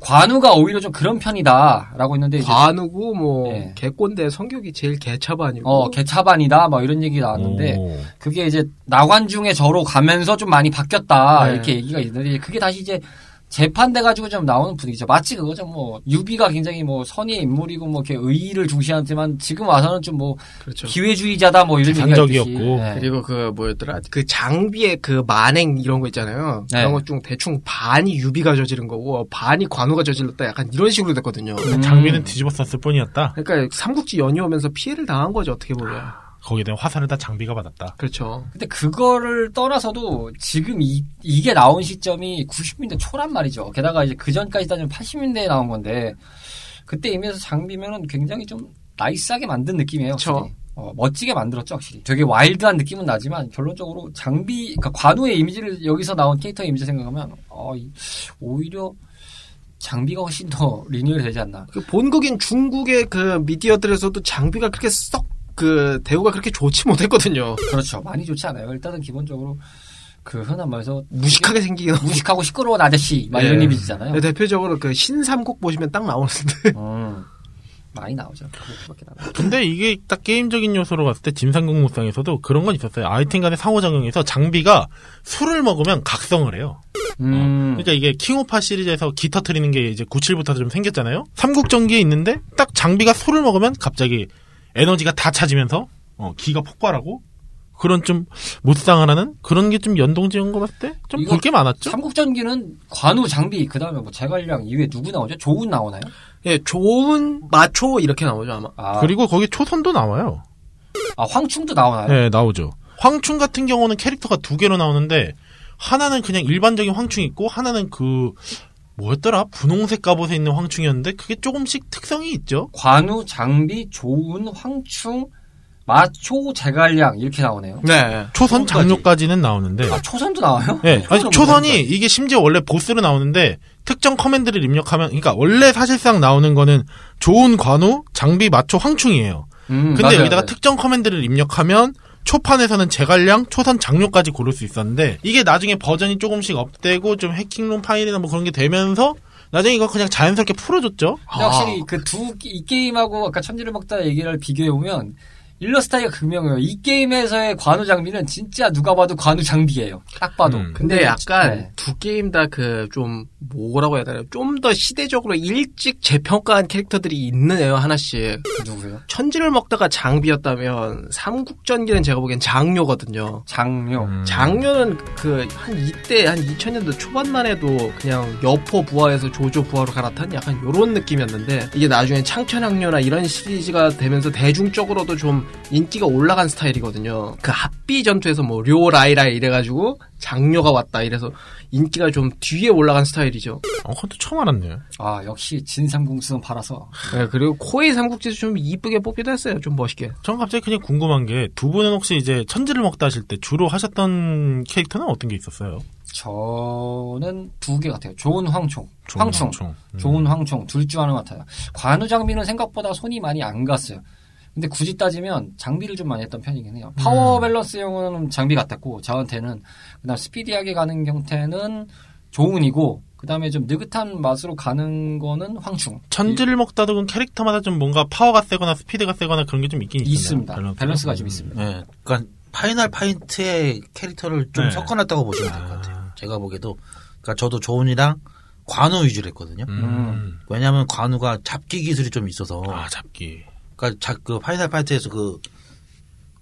관우가 오히려 좀 그런 편이다라고 했는데 이제 관우고 뭐 네. 개꼰대 성격이 제일 개차반이고 어 개차반이다 뭐 이런 얘기 나왔는데 오. 그게 이제 나관중의 저로 가면서 좀 많이 바뀌었다 네. 이렇게 얘기가 있는데 그게 다시 이제 재판돼 가지고 좀 나오는 분위기죠. 마치 그거죠. 뭐 유비가 굉장히 뭐 선의의 인물이고 뭐 이렇게 의의를 중시하지만 지금 와서는 좀 뭐 그렇죠. 기회주의자다 뭐 이런. 계산적이었고. 네. 그리고 그 뭐였더라 그 장비의 그 만행 이런 거 있잖아요. 네. 그런 거좀 대충 반이 유비가 저지른 거고 반이 관우가 저질렀다 약간 이런 식으로 됐거든요. 음. 장비는 뒤집어 썼을 뿐이었다. 그러니까 삼국지 연이오면서 피해를 당한 거죠 어떻게 보면. 거기에 대한 화살을 다 장비가 받았다. 그렇죠. 근데 그거를 떠나서도 지금 이, 이게 나온 시점이 90년대 초란 말이죠. 게다가 이제 그 전까지 따지면 80년대에 나온 건데 그때 이면서 장비면은 굉장히 좀 nice하게 만든 느낌이에요. 확실히. 어, 멋지게 만들었죠, 확실히. 되게 와일드한 느낌은 나지만 결론적으로 장비, 그러니까 관우의 이미지를 여기서 나온 캐릭터 이미지 생각하면 어, 이- 오히려 장비가 훨씬 더 리뉴얼 되지 않나. 그 본국인 중국의 그 미디어들에서도 장비가 그렇게 썩 그 대우가 그렇게 좋지 못했거든요. 그렇죠. 많이 좋지 않아요. 일단은 기본적으로 그 흔한 말해서 무식하게 생기긴 하고. 무식하고 시끄러운 아저씨 막 이런 예. 이미지잖아요. 네, 대표적으로 그 신삼국 보시면 딱 나오는데. 음, 많이 나오죠. 근데 이게 딱 게임적인 요소로 봤을 때 진상국 무쌍에서도 그런 건 있었어요. 아이템 간의 상호작용에서 장비가 술을 먹으면 각성을 해요. 음, 그러니까 이게 킹오파 시리즈에서 기 터트리는 게 이제 97부터 좀 생겼잖아요. 삼국전기에 있는데 딱 장비가 술을 먹으면 갑자기 에너지가 다 차지면서 어, 기가 폭발하고 그런 좀 무쌍을 하는 그런 게 좀 연동 지은 거 봤을 때좀 이거 볼게 많았죠. 삼국전기는 관우 장비 그 다음에 뭐 제갈량 이외에 누구 나오죠? 조운 나오나요? 예, 좋은 마초 이렇게 나오죠 아마. 아, 그리고 거기 초선도 나와요. 아 황충도 나오나요? 네, 나오죠. 황충 같은 경우는 캐릭터가 두 개로 나오는데 하나는 그냥 일반적인 황충이 있고 하나는 그 뭐였더라? 분홍색 갑옷에 있는 황충이었는데 그게 조금씩 특성이 있죠. 관우 장비 조운 황충 마초 제갈량 이렇게 나오네요. 네. 초선. 장료까지는 나오는데 아 초선도 나와요? 네, 아니, 초선이 못하니까. 이게 심지어 원래 보스로 나오는데 특정 command를 입력하면 그러니까 원래 사실상 나오는 거는 조운 관우 장비 마초 황충이에요. 음, 근데 맞아요, 여기다가 맞아요. 특정 command를 입력하면 초판에서는 제갈량, 초선 장료까지 고를 수 있었는데 이게 나중에 버전이 조금씩 up되고 좀 hacking ROM 파일이나 뭐 그런 게 되면서 나중에 이거 그냥 자연스럽게 풀어줬죠. 근데 확실히 그 두 이 게임하고 아까 천지를 먹다 얘기를 비교해 보면 일러스트 차이가 극명해요. 이 게임에서의 관우 장비는 진짜 누가 봐도 관우 장비예요. 딱 봐도. 음. 근데 약간 네. 두 게임 다 그 좀 뭐라고 해야 되나 좀 더 시대적으로 일찍 재평가한 캐릭터들이 있네요 하나씩. 누구요? 천지를 먹다가 장비였다면 삼국전기는 제가 보기엔 장료거든요. 장료. 음. 장료는 그 한 이때 한 2000년도 초반만 해도 그냥 여포 부하에서 조조 부하로 갈아탄 약간 요런 느낌이었는데 이게 나중에 창천항로나 이런 시리즈가 되면서 대중적으로도 좀 인기가 올라간 스타일이거든요. 그 합비 전투에서 뭐 遼来来 이래가지고 장료가 왔다 이래서 인기가 좀 뒤에 올라간 스타일이죠. 어, 그것도 처음 알았네요. 아 역시 진삼국무쌍 팔아서 네, 그리고 코에이 삼국지도 좀 이쁘게 뽑기도 했어요. 좀 멋있게. 전 갑자기 그냥 궁금한 게 두 분은 혹시 이제 천지를 먹다 하실 때 주로 하셨던 캐릭터는 어떤 게 있었어요? 저는 두 개 같아요. 좋은 황총, 좋은 황충, 황충. 음. 좋은 황총 둘 중 하나 같아요. 관우 장비는 생각보다 손이 많이 안 갔어요. 근데 굳이 따지면 장비를 좀 많이 했던 편이긴 해요. 음. 파워 밸런스용은 장비 같았고 저한테는 그다음 스피디하게 가는 형태는 조운이고 그다음에 좀 느긋한 맛으로 가는 거는 황충. 천지를 먹다 도 캐릭터마다 좀 뭔가 파워가 세거나 스피드가 세거나 그런 게 좀 있긴 이- 있습니다. 있잖아요. 밸런스가 좀 있습니다. 네, 그러니까 Final Fight의 캐릭터를 좀 네. 섞어놨다고 보시면 될것 아. 같아요. 제가 보기에도 그러니까 저도 조운이랑 관우 위주로 했거든요. 음. 왜냐하면 관우가 잡기 기술이 좀 있어서 아 잡기. 그러니까 자, 그 Final Fight에서 그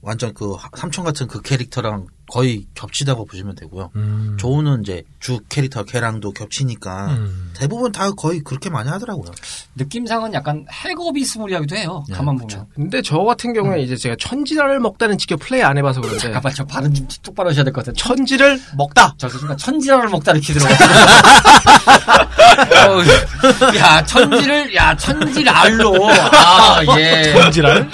완전 그 하- 삼촌 같은 그 캐릭터랑 거의 겹친다고 보시면 되고요. 음. 조운은 이제 주 캐릭터 걔랑도 겹치니까 음. 대부분 다 거의 그렇게 많이 하더라고요. 느낌상은 약간 해거 비스무리하기도 해요. 네, 가만 그쵸. 보면. 근데 저 같은 경우에 이제 제가 천지를 먹다는 직접 플레이 안 해봐서 그런데 잠깐만 저 발음 좀 똑바로 하셔야 될 것 같아요. 천지를 먹다. 저 순간 천지라를 먹다 이렇게 들어갔어. 야 천지를 야 천지랄로 아 예. 전지랄?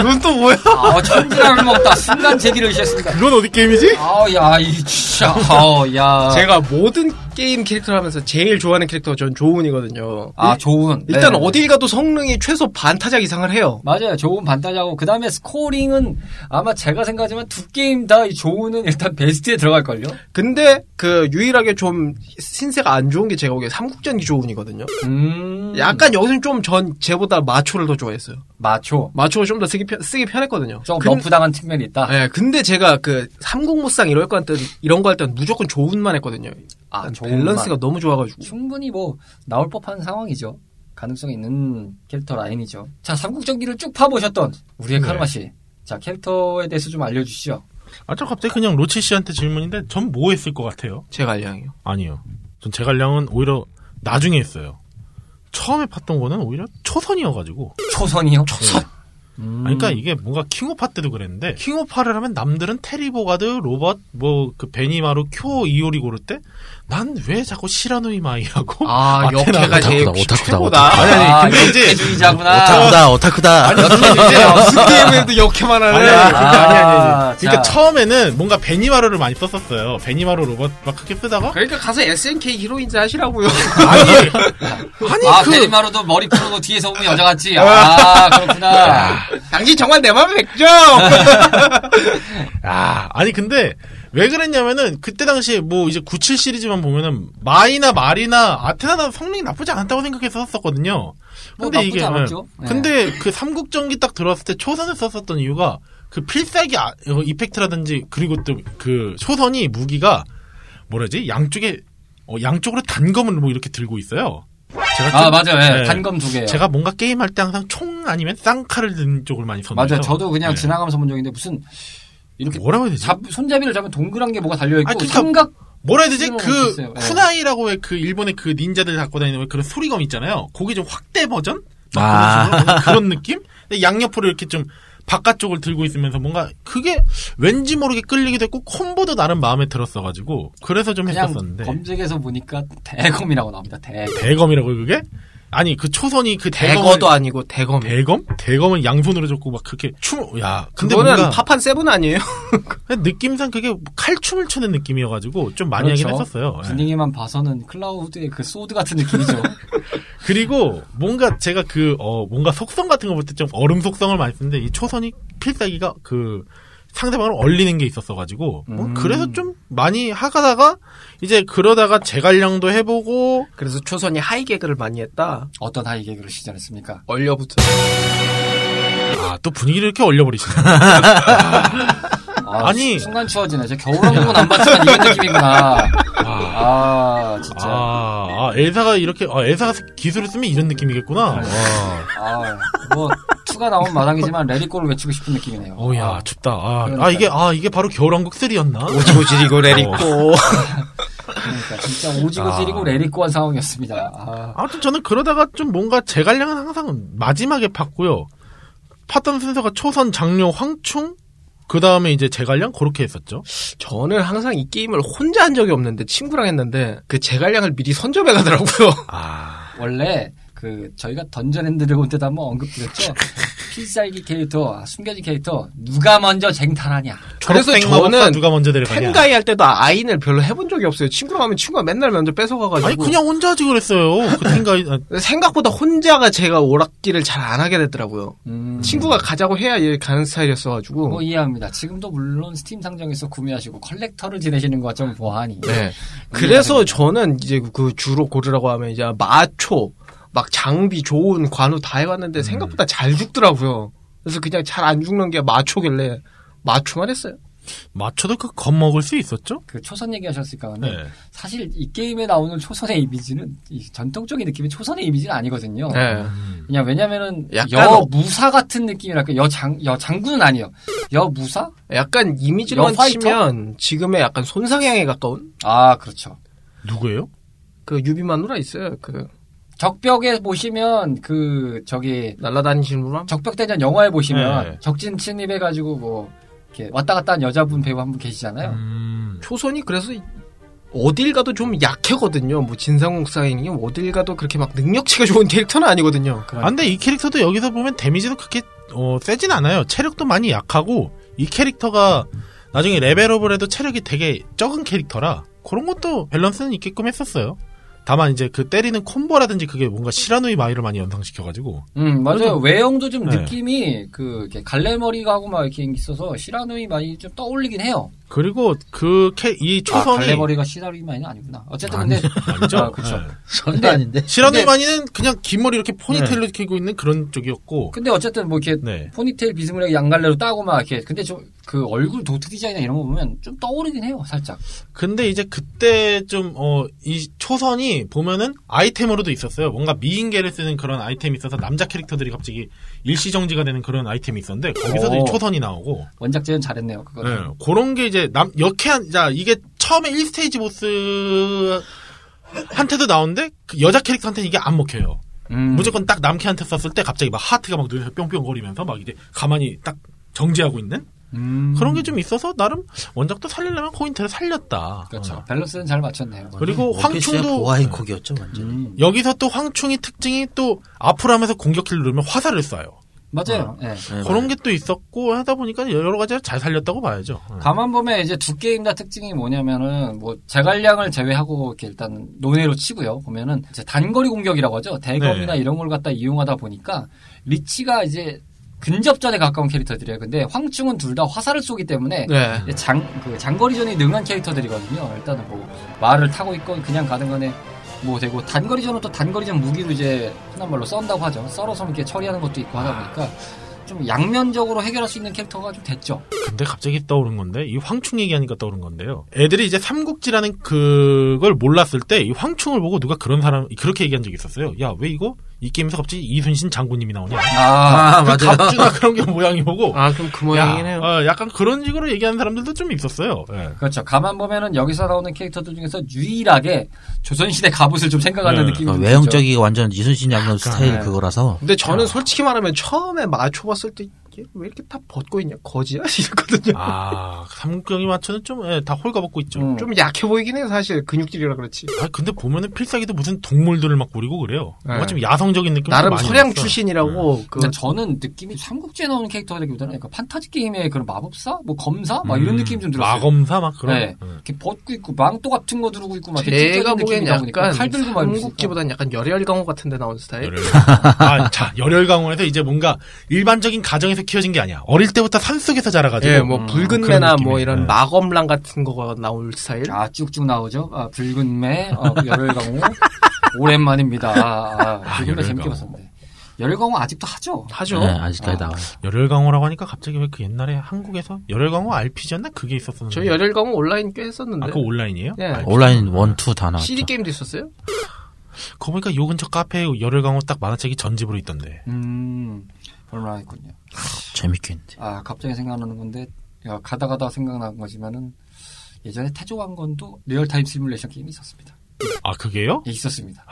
이건 또 뭐야? 아 천지랄을 먹다 순간 제기를 하셨습니다. 그건 어디 게임이 지? 아야이 진짜 아야. 제가 모든 게임 캐릭터를 하면서 제일 좋아하는 캐릭터가 전 조운이거든요. 아 조운. 일단 네. 어딜 가도 성능이 최소 반타작 이상을 해요. 맞아요. 조운 반타작하고 그 다음에 scoring은 아마 제가 생각하지만 두 게임 다 이 조운은 일단 베스트에 들어갈 걸요. 근데 그 유일하게 좀 신세가 안 좋은 게 제가 보기에 삼국전기 조운이거든요. 음. 약간 여기서는 좀 전 제보다 마초를 더 좋아했어요. 마초. 마초가 좀더 쓰기, 편, 쓰기 편했거든요. 좀 근- nerf당한 측면이 있다. 예, 근데 제가 그 삼국무쌍 이럴 거 때, 이런 거 할 때는 무조건 조운만 했거든요. 아, 밸런스가. 너무 좋아가지고. 충분히 뭐 나올 법한 상황이죠. 가능성이 있는 캐릭터 라인이죠. 자, 삼국전기를 쭉 파보셨던 우리의 네. 카르마 씨. 자, 캐릭터에 대해서 좀 알려주시죠. 아, 저 갑자기 그냥 로치 씨한테 질문인데, 전 뭐 했을 것 같아요? 제갈량이요. 아니요. 전 제갈량은 오히려 나중에 했어요. 처음에 팠던 거는 오히려 초선이어가지고. 초선이요? 초선. 음. 아니, 그러니까 이게 뭔가 킹오파 때도 그랬는데, 킹오파를 하면 남들은 테리 보가드, 로버트, 뭐, 그 베니마루, 쿄, 이오리 고를 때, 난 왜 자꾸 시라누이 마이하고. 아, 여캐가 제일 오타쿠다, 오타쿠다. 아니, 아니, 아, 근데 이제, 여캐주의자구나. 오타쿠다, 오타쿠다. 무슨 게임에도 여캐만 하네. 아니, 아니, 아니, 아니, 아, 아니. 그러니까 자. 처음에는 뭔가 베니마루를 많이 썼었어요. 베니마루 로버트 막 그렇게 쓰다가, 그러니까 가서 SNK Heroines 하시라고요. 아니, 아니, 아, 그, 베니마루도 머리 풀고 뒤에서 보면 여자 같지? 아, 그렇구나. 당신 정말 내 맘에 백죠? 아, 아니 근데 왜 그랬냐면은 그때 당시에 뭐 이제 97 시리즈만 보면은 마이나 마리나 아테나나 성능이 나쁘지 않다고 생각해서 썼었거든요. 뭐 근데 나쁘지 이게 않았죠. 예. 네. 근데 그 삼국전기 딱 들어왔을 때 초선을 썼었던 이유가 그 필살기 아- 어, effect라든지 그리고 또 그 초선이 무기가 뭐라지 양쪽에 어, 양쪽으로 단검을 뭐 이렇게 들고 있어요. 제가 아, 좀- 맞아요. 예, 네. 단검 두 개요. 제가 뭔가 게임 할 때 항상 총 아니면 쌍칼을 든 쪽을 많이 썼는데 맞아요. 저도 그냥 네. 지나가면서 본 적인데 무슨 이렇게 뭐라고 해야 되지? 잡, 손잡이를 잡으면 동그란 게 뭐가 달려 있고 아니, 그러니까 삼각 뭐라 해야 되지? 그 있어요. 예. 쿠나이라고 왜그 일본의 그 닌자들 갖고 다니는 왜 그런 수리검 있잖아요. 그게 좀 확대 버전? 막 아. 그런, 느낌? 양옆으로 이렇게 좀 바깥쪽을 들고 있으면서 뭔가 그게 왠지 모르게 끌리기도 했고 콤보도 나름 마음에 들었어가지고 그래서 좀 했었었는데 검색해서 보니까 대검이라고 나옵니다. 대검. 대검이라고요 그게? 아니 그 초선이 그 대검을 대거도 아니고 대검. 대검? 대검을 양손으로 잡고 막 그렇게 춤, 야, 근데 그거는 뭔가 파판 seven 아니에요? 느낌상 그게 칼춤을 추는 느낌이어가지고 좀 많이 하긴 그렇죠. 했었어요. 예. 분위기만 봐서는 클라우드의 그 sword 같은 느낌이죠. 그리고 뭔가 제가 그 어 뭔가 속성 같은 거 볼 때 좀 얼음 속성을 많이 쓰는데 이 초선이 필살기가 그 상대방을 얼리는 게 있었어 가지고 뭐 음. 그래서 좀 많이 하다가 이제 그러다가 제갈량도 해보고 그래서 초선이 하이 개그를 많이 했다. 어떤 하이 개그를 시전했습니까? 얼려붙어. 아또 분위기를 이렇게 얼려버리시네. 아, 아니. 순간 추워지네. 저 겨울 왕국은 안 봤지만 이런 느낌이구나. 아, 진짜. 아, 아 엘사가 이렇게 아 엘사가 기술을 쓰면 이런 느낌이겠구나. 와. 아, 뭐 투가 나온 마당이지만 레리꼬를 외치고 싶은 느낌이네요. 어야 아, 춥다. 아. 아 이게 아 이게 바로 겨울왕국 3였나? 오지고 지리고 내리고. 그러니까 진짜 오지고 지리고 레리꼬한 상황이었습니다. 아, 아무튼 저는 그러다가 좀 뭔가 제갈량은 항상 마지막에 팠고요. 팠던 순서가 초선, 장료, 황충, 그 다음에 이제 제갈량 그렇게 했었죠. 저는 항상 이 게임을 혼자 한 적이 없는데 친구랑 했는데 그 제갈량을 미리 선점해 가더라고요. 아, 원래 그 저희가 Dungeon and Dragon 때도 한번 언급드렸죠. 필살기 캐릭터, 아, 숨겨진 캐릭터 누가 먼저 쟁탈하냐. 그래서 저는 누가 먼저? 텐가이 할 때도 아인을 별로 해본 적이 없어요. 친구랑 하면 친구가 맨날 먼저 뺏어가가지고. 아니 그냥 혼자 하지 그랬어요. 그 텐가이 아, 생각보다 혼자가 제가 오락기를 잘 안 하게 되더라고요. 음, 친구가 가자고 해야 얘 가는 스타일이었어가지고. 뭐 이해합니다. 지금도 물론 스팀 상점에서 구매하시고 collector를 지내시는 것 좀 보아하니. 네. 그래서 저는 이제 그 주로 고르라고 하면 이제 마초, 막 장비 좋은 관우 다 해봤는데 생각보다 잘 죽더라고요. 그래서 그냥 잘 안 죽는 게 마초길래 마초만 했어요. 맞춰도 그 겁먹을 수 있었죠? 그 초선 얘기하셨으니까 네. 사실 이 게임에 나오는 초선의 이미지는 이 전통적인 느낌의 초선의 이미지는 아니거든요. 네. 그냥 왜냐면은 여 어- 무사 같은 느낌이랄까 여장 여 장군은 아니에요. 여 무사? 약간 파이터? 치면 지금의 약간 손상향에 가까운 아 그렇죠. 누구예요? 그 유비 마누라 있어요. 그 적벽에 보시면 그 저기 날라다니시는 분 한- 적벽 대전 영화에 보시면 네. 적진 침입해가지고 뭐 이렇게 왔다 갔다 한 여자분 배우 한 분 계시잖아요. 음. 초선이 그래서 어딜 가도 좀 약하거든요. 뭐 진삼국 사니 어딜 가도 그렇게 막 능력치가 좋은 캐릭터는 아니거든요. 아, 근데 이 캐릭터도 여기서 보면 데미지도 그렇게 어, 세진 않아요. 체력도 많이 약하고 이 캐릭터가 나중에 레벨업을 해도 체력이 되게 적은 캐릭터라 그런 것도 밸런스는 있게끔 했었어요. 다만 이제 그 때리는 콤보라든지 그게 뭔가 시라누이 마이를 많이 연상시켜가지고 음 맞아요. 그래서- 외형도 좀 네. 느낌이 그 이렇게 갈래머리가 하고 막 이렇게 있어서 시라누이 마이 좀 떠올리긴 해요. 그리고 그 이 아, 초선이 갈래머리가 시라누이 마이는 아니구나. 어쨌든 아니, 근데 아니죠. 아, 그쵸. 네. 전혀 아닌데. 시라누이 마이는 그냥 긴 머리 이렇게 포니테일로 끼고 있는 그런 쪽이었고 근데 어쨌든 뭐 이렇게 네. 포니테일 비스무리하게 양갈래로 따고 막 이렇게 근데 좀 그 얼굴 도트 디자인이나 이런 거 보면 좀 떠오르긴 해요 살짝. 근데 이제 그때 좀, 어, 이 초선이 보면은 아이템으로도 있었어요. 뭔가 미인계를 쓰는 그런 아이템이 있어서 남자 캐릭터들이 갑자기 일시정지가 되는 그런 아이템이 있었는데 거기서도 오. 이 초선이 나오고, 원작 재현 잘했네요 그거. 네, 그런 게 이제 남, 역해한, 자, 이게 처음에 1스테이지 보스 한테도 나오는데 그 여자 캐릭터한테는 이게 안 먹혀요. 음. 무조건 딱 남캐한테 썼을 때 갑자기 막 하트가 막 눈에서 뿅뿅 거리면서 막 이제 가만히 딱 정지하고 있는 음. 그런 게 좀 있어서 나름 원작도 살리려면 코인트를 살렸다. 그렇죠. 어. 밸런스는 잘 맞췄네요. 그리고 원피스의 황충도 보아행콕이었죠 완전. 음. 여기서 또 황충이 특징이 또 앞으로 하면서 공격키를 누르면 화살을 쏴요. 맞아요. 예. 네, 그런 게 또 있었고 하다 보니까 여러 가지를 잘 살렸다고 봐야죠. 어. 가만 보면 이제 두 게임 다 특징이 뭐냐면은 뭐 제갈량을 제외하고 이렇게 일단 논외로 치고요. 보면은 이제 단거리 공격이라고 하죠. 대검이나 네. 이런 걸 갖다 이용하다 보니까 리치가 이제 근접전에 가까운 캐릭터들이에요. 근데 황충은 둘 다 화살을 쏘기 때문에 네. 장, 그 장거리전이 능한 캐릭터들이거든요. 일단은 뭐 말을 타고 있건 그냥 가든 간에 뭐 되고 단거리전은 또 단거리전 무기로 이제 흔한 말로 썬다고 하죠. 썰어서 이렇게 처리하는 것도 있고 하다 보니까 좀 양면적으로 해결할 수 있는 캐릭터가 좀 됐죠. 근데 갑자기 떠오른 건데 이 황충 얘기하니까 떠오른 건데요. 애들이 이제 삼국지라는 그걸 몰랐을 때 이 황충을 보고 누가 그런 사람 그렇게 얘기한 적이 있었어요. 야 왜 이거 이 게임에서 갑자기 이순신 장군님이 나오냐? 아, 아 맞아요. 갑주나 그런 게 모양이 보고 아 그럼 그 모양이긴 해요. 어, 약간 그런 식으로 얘기하는 사람들도 좀 있었어요. 예. 그렇죠. 가만 보면은 여기서 나오는 캐릭터들 중에서 유일하게 조선시대 갑옷을 좀 생각하는 네. 느낌이 어, 좀 외형적이 완전 이순신 양면 스타일 네. 그거라서 근데 저는 솔직히 말하면 처음에 맞춰봤을 때얘 왜 이렇게 다 벗고 있냐 거지야 이랬거든요. 아 삼국경이 맞춰는 좀다 홀가벗고 있죠. 음. 좀 약해 보이긴 해요 사실 근육질이라 그렇지. 아 근데 보면은 필살기도 무슨 동물들을 막 부리고 그래요. 뭔가 네. 좀 야성적인 느낌. 나름 서량 출신이라고 그 근데 저는 느낌이 삼국지에 나오는 캐릭터라기보다는 약간 판타지 게임의 그런 마법사, 뭐 검사, 막 이런 느낌이 좀 들었어요. 음. 마검사 막 그런. 네. 음. 이렇게 벗고 있고 망토 같은 거 두르고 있고 막 이렇게 제가 보기엔 느낌이다 보니까 약간 칼 들고 막. 삼국지보단 약간 열혈 강호 같은데 나온 스타일. 열혈강호. 아, 자, 열혈 강호에서 이제 뭔가 일반적인 가정에서 키워진 게 아니야. 어릴 때부터 산 속에서 자라가지고. 예, 뭐 음, 붉은 그런 매나. 뭐 이런 네. 마검랑 같은 거가 나올 스타일. 아 쭉쭉 나오죠. 아 붉은 매, 어, 열혈강호 오랜만입니다. 아, 아, 아, 붉은 매 재밌게 열혈강호. 봤었는데 열혈강호 아직도 하죠. 하죠. 네, 아직까지 아. 나와요. 열혈강호라고 하니까 갑자기 왜 그 옛날에 한국에서 열혈강호 RPG였나? 그게 있었었는데. 저 열혈강호 온라인 꽤 했었는데. 아, 그 온라인이에요? 네. RPG? 온라인 원, 투다 나왔죠. CD 게임도 있었어요? 그거 보니까 요 근처 카페에 열혈강호 딱 만화책이 전집으로 있던데. 음, 얼마나 했군요. 재밌겠는데. 아 갑자기 생각나는 건데 야, 가다 가다 생각난 거지만은 예전에 태조 왕건도 real-time 시뮬레이션 게임이 있었습니다. 아, 그게요? 예, 있었습니다.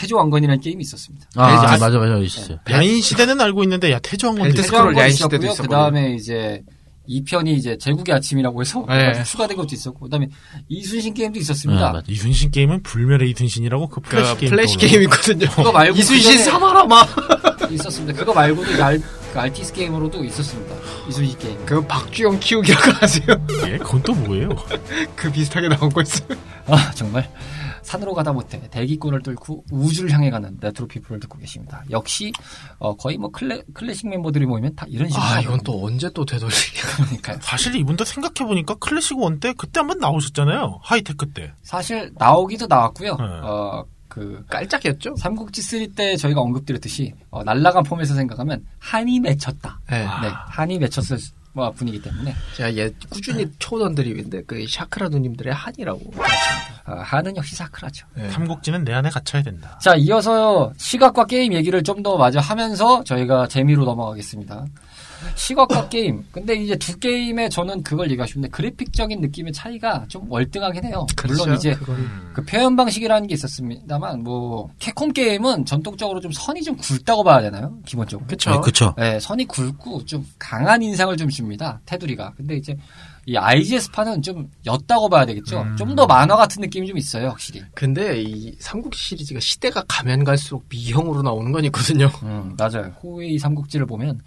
태조 왕건이라는 게임이 있었습니다. 아, 아, 맞아, 맞아, 맞아, 있어요. 야인 시대는 알고 있는데, 야, 태조 왕건 belt 데 스크롤 야인. 시대도 있었고. 그 다음에 이제 2편이 이제 제국의 아침이라고 해서 네. 추가된 것도 있었고, 그 다음에 이순신 게임도 네, 있었습니다. 맞아. 이순신 게임은 불멸의 이순신이라고 그그 플래시 게임. 플래시. 게임 있거든요. 그거 말고 이순신 사마라마. 있었습니다. 그거 말고도 알, 그 RTS 게임으로도 있었습니다. 이순신 게임. 그 박주영 키우기라고 하세요. 예, 그건 또 뭐예요? 그 비슷하게 나온 거 있어요. 아 정말 산으로 가다 못해 대기권을 뚫고 우주를 향해 가는 레트로 피플을 듣고 계십니다. 역시 어, 거의 뭐 클래, 클래식 멤버들이 모이면 다 이런 식으로 아. 이건 또 언제 또 되돌리냐. 그러니까요. 사실 이분도 생각해 보니까 클래식 one 때 그때 한번 나오셨잖아요. 하이테크 때. 사실 나오기도 나왔고요. 네. 어, 그 깔짝이었죠? 삼국지 3 때 저희가 언급드렸듯이 어, 날라간 폼에서 생각하면 한이 맺혔다. 네. 네, 한이 맺혔을 뭐 분이기 때문에 제가 얘 꾸준히 쳐오던 드립인데 그 샤크라 누님들의 한이라고. 아, 하는 역시 샤크라죠. 삼국지는 내 안에 갇혀야 된다. 자, 이어서 시각과 게임 얘기를 좀 더 마저 하면서 저희가 재미로 넘어가겠습니다. 시각과 게임. 근데 이제 두 게임에 저는 그걸 얘기하고 싶은데 그래픽적인 느낌의 차이가 좀 월등하긴 해요. 물론 이제 그 표현 방식이라는 게 있었습니다만 뭐 캡콤 게임은 전통적으로 좀 선이 좀 굵다고 봐야 되나요? 기본적으로. 그쵸. 네, 그쵸. 네, 선이 굵고 좀 강한 인상을 좀 줍니다. 테두리가. 근데 이제 이 IGS판은 좀 옅다고 봐야 되겠죠. 좀더 만화 같은 느낌이 좀 있어요, 확실히. 근데 이 삼국 시리즈가 시대가 가면 갈수록 미형으로 나오는 건 있거든요. 음, 맞아요. 호웨이 삼국지를 보면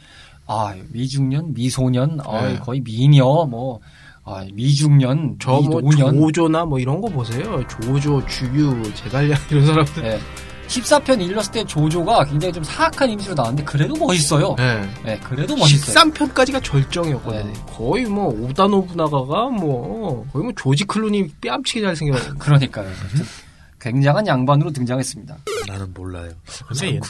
아 미중년, 미소년, 아, 네. 거의 미녀, 뭐 아, 미중년, 저뭐 미노년. 조조나 뭐 이런 거 보세요. 조조, 주유, 제갈량 이런 사람들. 네. 14편 일러스트 때 조조가 굉장히 좀 사악한 이미지로 나왔는데 그래도 멋있어요. 네. 네, 그래도 멋있어요. 13편까지가 절정이었거든요. 네. 거의 뭐 오다 노부나가가 뭐 거의 뭐 조지 클루니 뺨치게 잘생겨. 그러니까요. 굉장한 양반으로 등장했습니다. 나는 몰라요. 근데 옛-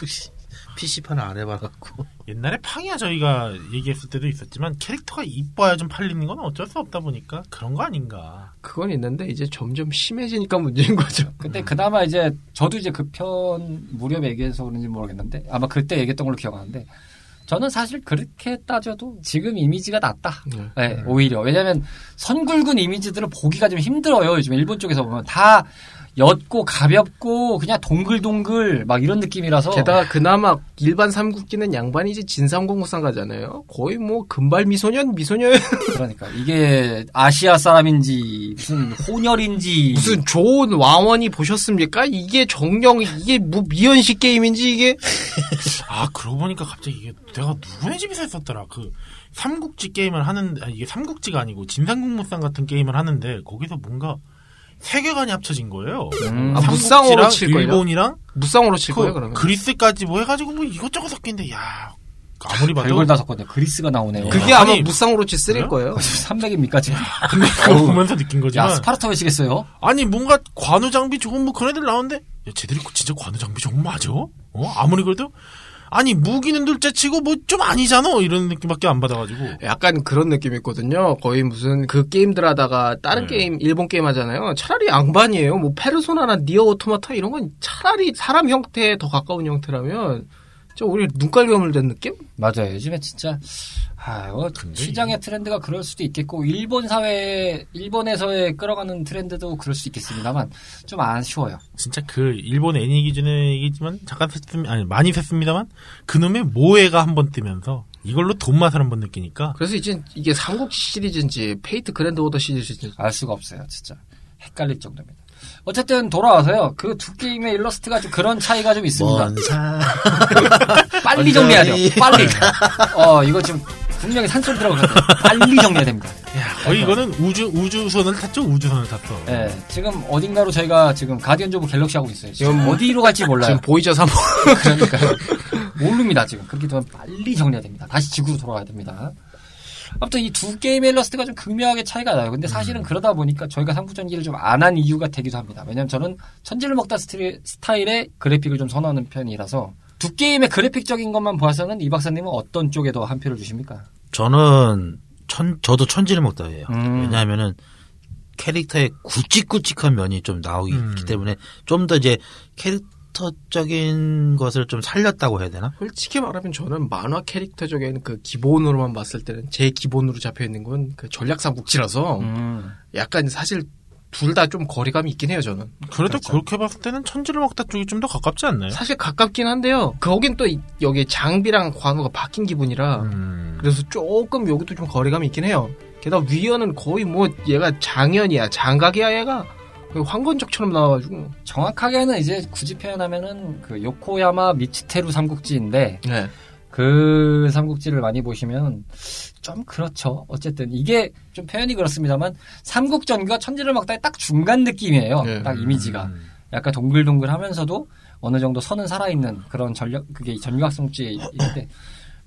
PC판을 안 해봐갖고. 옛날에 팡이야 저희가 얘기했을 때도 있었지만 캐릭터가 이뻐야 좀 팔리는 건 어쩔 수 없다 보니까 그런 거 아닌가. 그건 있는데 이제 점점 심해지니까 문제인 거죠. 근데 그나마 이제 저도 이제 그 편 무렵에 얘기해서 그런지 모르겠는데 아마 그때 얘기했던 걸로 기억하는데 저는 사실 그렇게 따져도 지금 이미지가 낫다. 네. 네, 오히려 왜냐하면 선굵은 이미지들을 보기가 좀 힘들어요. 요즘 일본 쪽에서 보면 다 옅고 가볍고 그냥 동글동글 막 이런 느낌이라서 게다가 그나마 일반 삼국기는 양반이지 진삼국무상 가잖아요. 거의 뭐 금발 미소년 미소년 그러니까 이게 아시아 사람인지 무슨 혼혈인지 무슨 좋은 왕원이 보셨습니까? 이게 정령 이게 뭐 미연식 게임인지 이게 아 그러고 보니까 갑자기 이게 내가 누구네 집에서 했었더라. 그 삼국지 게임을 하는데 아, 이게 삼국지가 아니고 진상국무상 같은 게임을 하는데 거기서 뭔가 세계관이 합쳐진 거예요. 음. 아, 무쌍으로 칠걸요? 일본이랑 무쌍으로 칠 거예요 그 그러면. 그리스까지 뭐 해가지고 뭐 이것저것 섞인데 야 아무리 봐도 별걸 다 섞었네요. 그리스가 나오네요. 그게 아, 아마 아니, 무쌍으로 칠 쓰릴 그래요? 거예요. 300입니까 지금? 근데 그거 보면서 느낀 야 거지만 스파르타 외치겠어요? 아니 뭔가 관우 장비 좋은 뭐 그런 애들 나오는데 야 쟤들이 진짜 관우 장비 좋은 거 맞아? 어 아무리 그래도 아니 무기는 둘째치고 뭐 좀 아니잖아 이런 느낌밖에 안 받아가지고 약간 그런 느낌이 있거든요. 거의 무슨 그 게임들 하다가 다른 네. 게임 일본 게임 하잖아요. 차라리 양반이에요. 뭐 페르소나나 니어 오토마타 이런 건 차라리 사람 형태에 더 가까운 형태라면 저 우리 눈깔괴물 된 느낌? 맞아요. 요즘에 진짜 아, 어, 시장의 트렌드가 그럴 수도 있겠고 일본 사회 일본에서의 끌어가는 트렌드도 그럴 수 있겠습니다만 좀 아쉬워요. 진짜 그 일본 애니 기준의 얘기지만 잠깐 샜습니다 아니 많이 샜습니다만 그놈의 모에가 한 번 뜨면서 이걸로 돈 맛을 한 번 느끼니까 그래서 이제 이게 삼국 시리즈인지 페이트 그랜드 오더 시리즈인지 알 수가 없어요. 진짜 헷갈릴 정도입니다. 어쨌든 돌아와서요. 그 두 게임의 일러스트가 좀 그런 차이가 좀 있습니다. 빨리 정리하죠. 빨리. 어 이거 지금 분명히 산소리 들어가거든요. 빨리 정리해야 됩니다. 거의 이거는 우주 우주선을 탔죠 우주선을 탔어 예, 지금 어딘가로 저희가 지금 가디언즈 오브 갤럭시 하고 있어요. 지금 뭐- 어디로 갈지 몰라요. 지금 보이저 3호 그러니까요. 모릅니다, 지금. 그렇게 되면 빨리 정리해야 됩니다. 다시 지구로 돌아가야 됩니다. 아무튼 이 두 게임의 일러스트가 좀 극명하게 차이가 나요. 근데 사실은 그러다 보니까 저희가 상부전기를 좀 안 한 이유가 되기도 합니다. 왜냐면 저는 천지를 먹다 스타일- 스타일의 그래픽을 좀 선호하는 편이라서 두 게임의 그래픽적인 것만 보아서는 이 박사님은 어떤 쪽에 더 한 표를 주십니까? 저는 천 저도 천지를 먹다예요. 음. 왜냐하면은 캐릭터의 굵직굵직한 면이 좀 나오기 음. 때문에 좀 더 이제 캐릭 터적인 것을 좀 살렸다고 해야 되나? 솔직히 말하면 저는 만화 캐릭터적인 그 기본으로만 봤을 때는 제 기본으로 잡혀 있는 건 그 전략 삼국지라서 음. 약간 사실 둘 다 좀 거리감이 있긴 해요 저는. 그래도 그렇죠. 그렇게 봤을 때는 천지를 먹다 쪽이 좀 더 가깝지 않나요? 사실 가깝긴 한데요. 거긴 또 이- 여기 장비랑 관우가 바뀐 기분이라 음. 그래서 조금 여기도 좀 거리감이 있긴 해요. 게다가 위어는 거의 뭐 얘가 장현이야 장각이야 얘가 황건적처럼 나와가지고 정확하게는 이제 굳이 표현하면은 그 요코야마 미츠테루 삼국지인데 네. 그 삼국지를 많이 보시면 좀 그렇죠. 어쨌든 이게 좀 표현이 그렇습니다만 삼국전과 천지를 먹다의 딱 중간 느낌이에요. 네. 딱 이미지가 음. 약간 동글동글하면서도 어느 정도 선은 살아있는 그런 전력 그게 전략 삼국지인데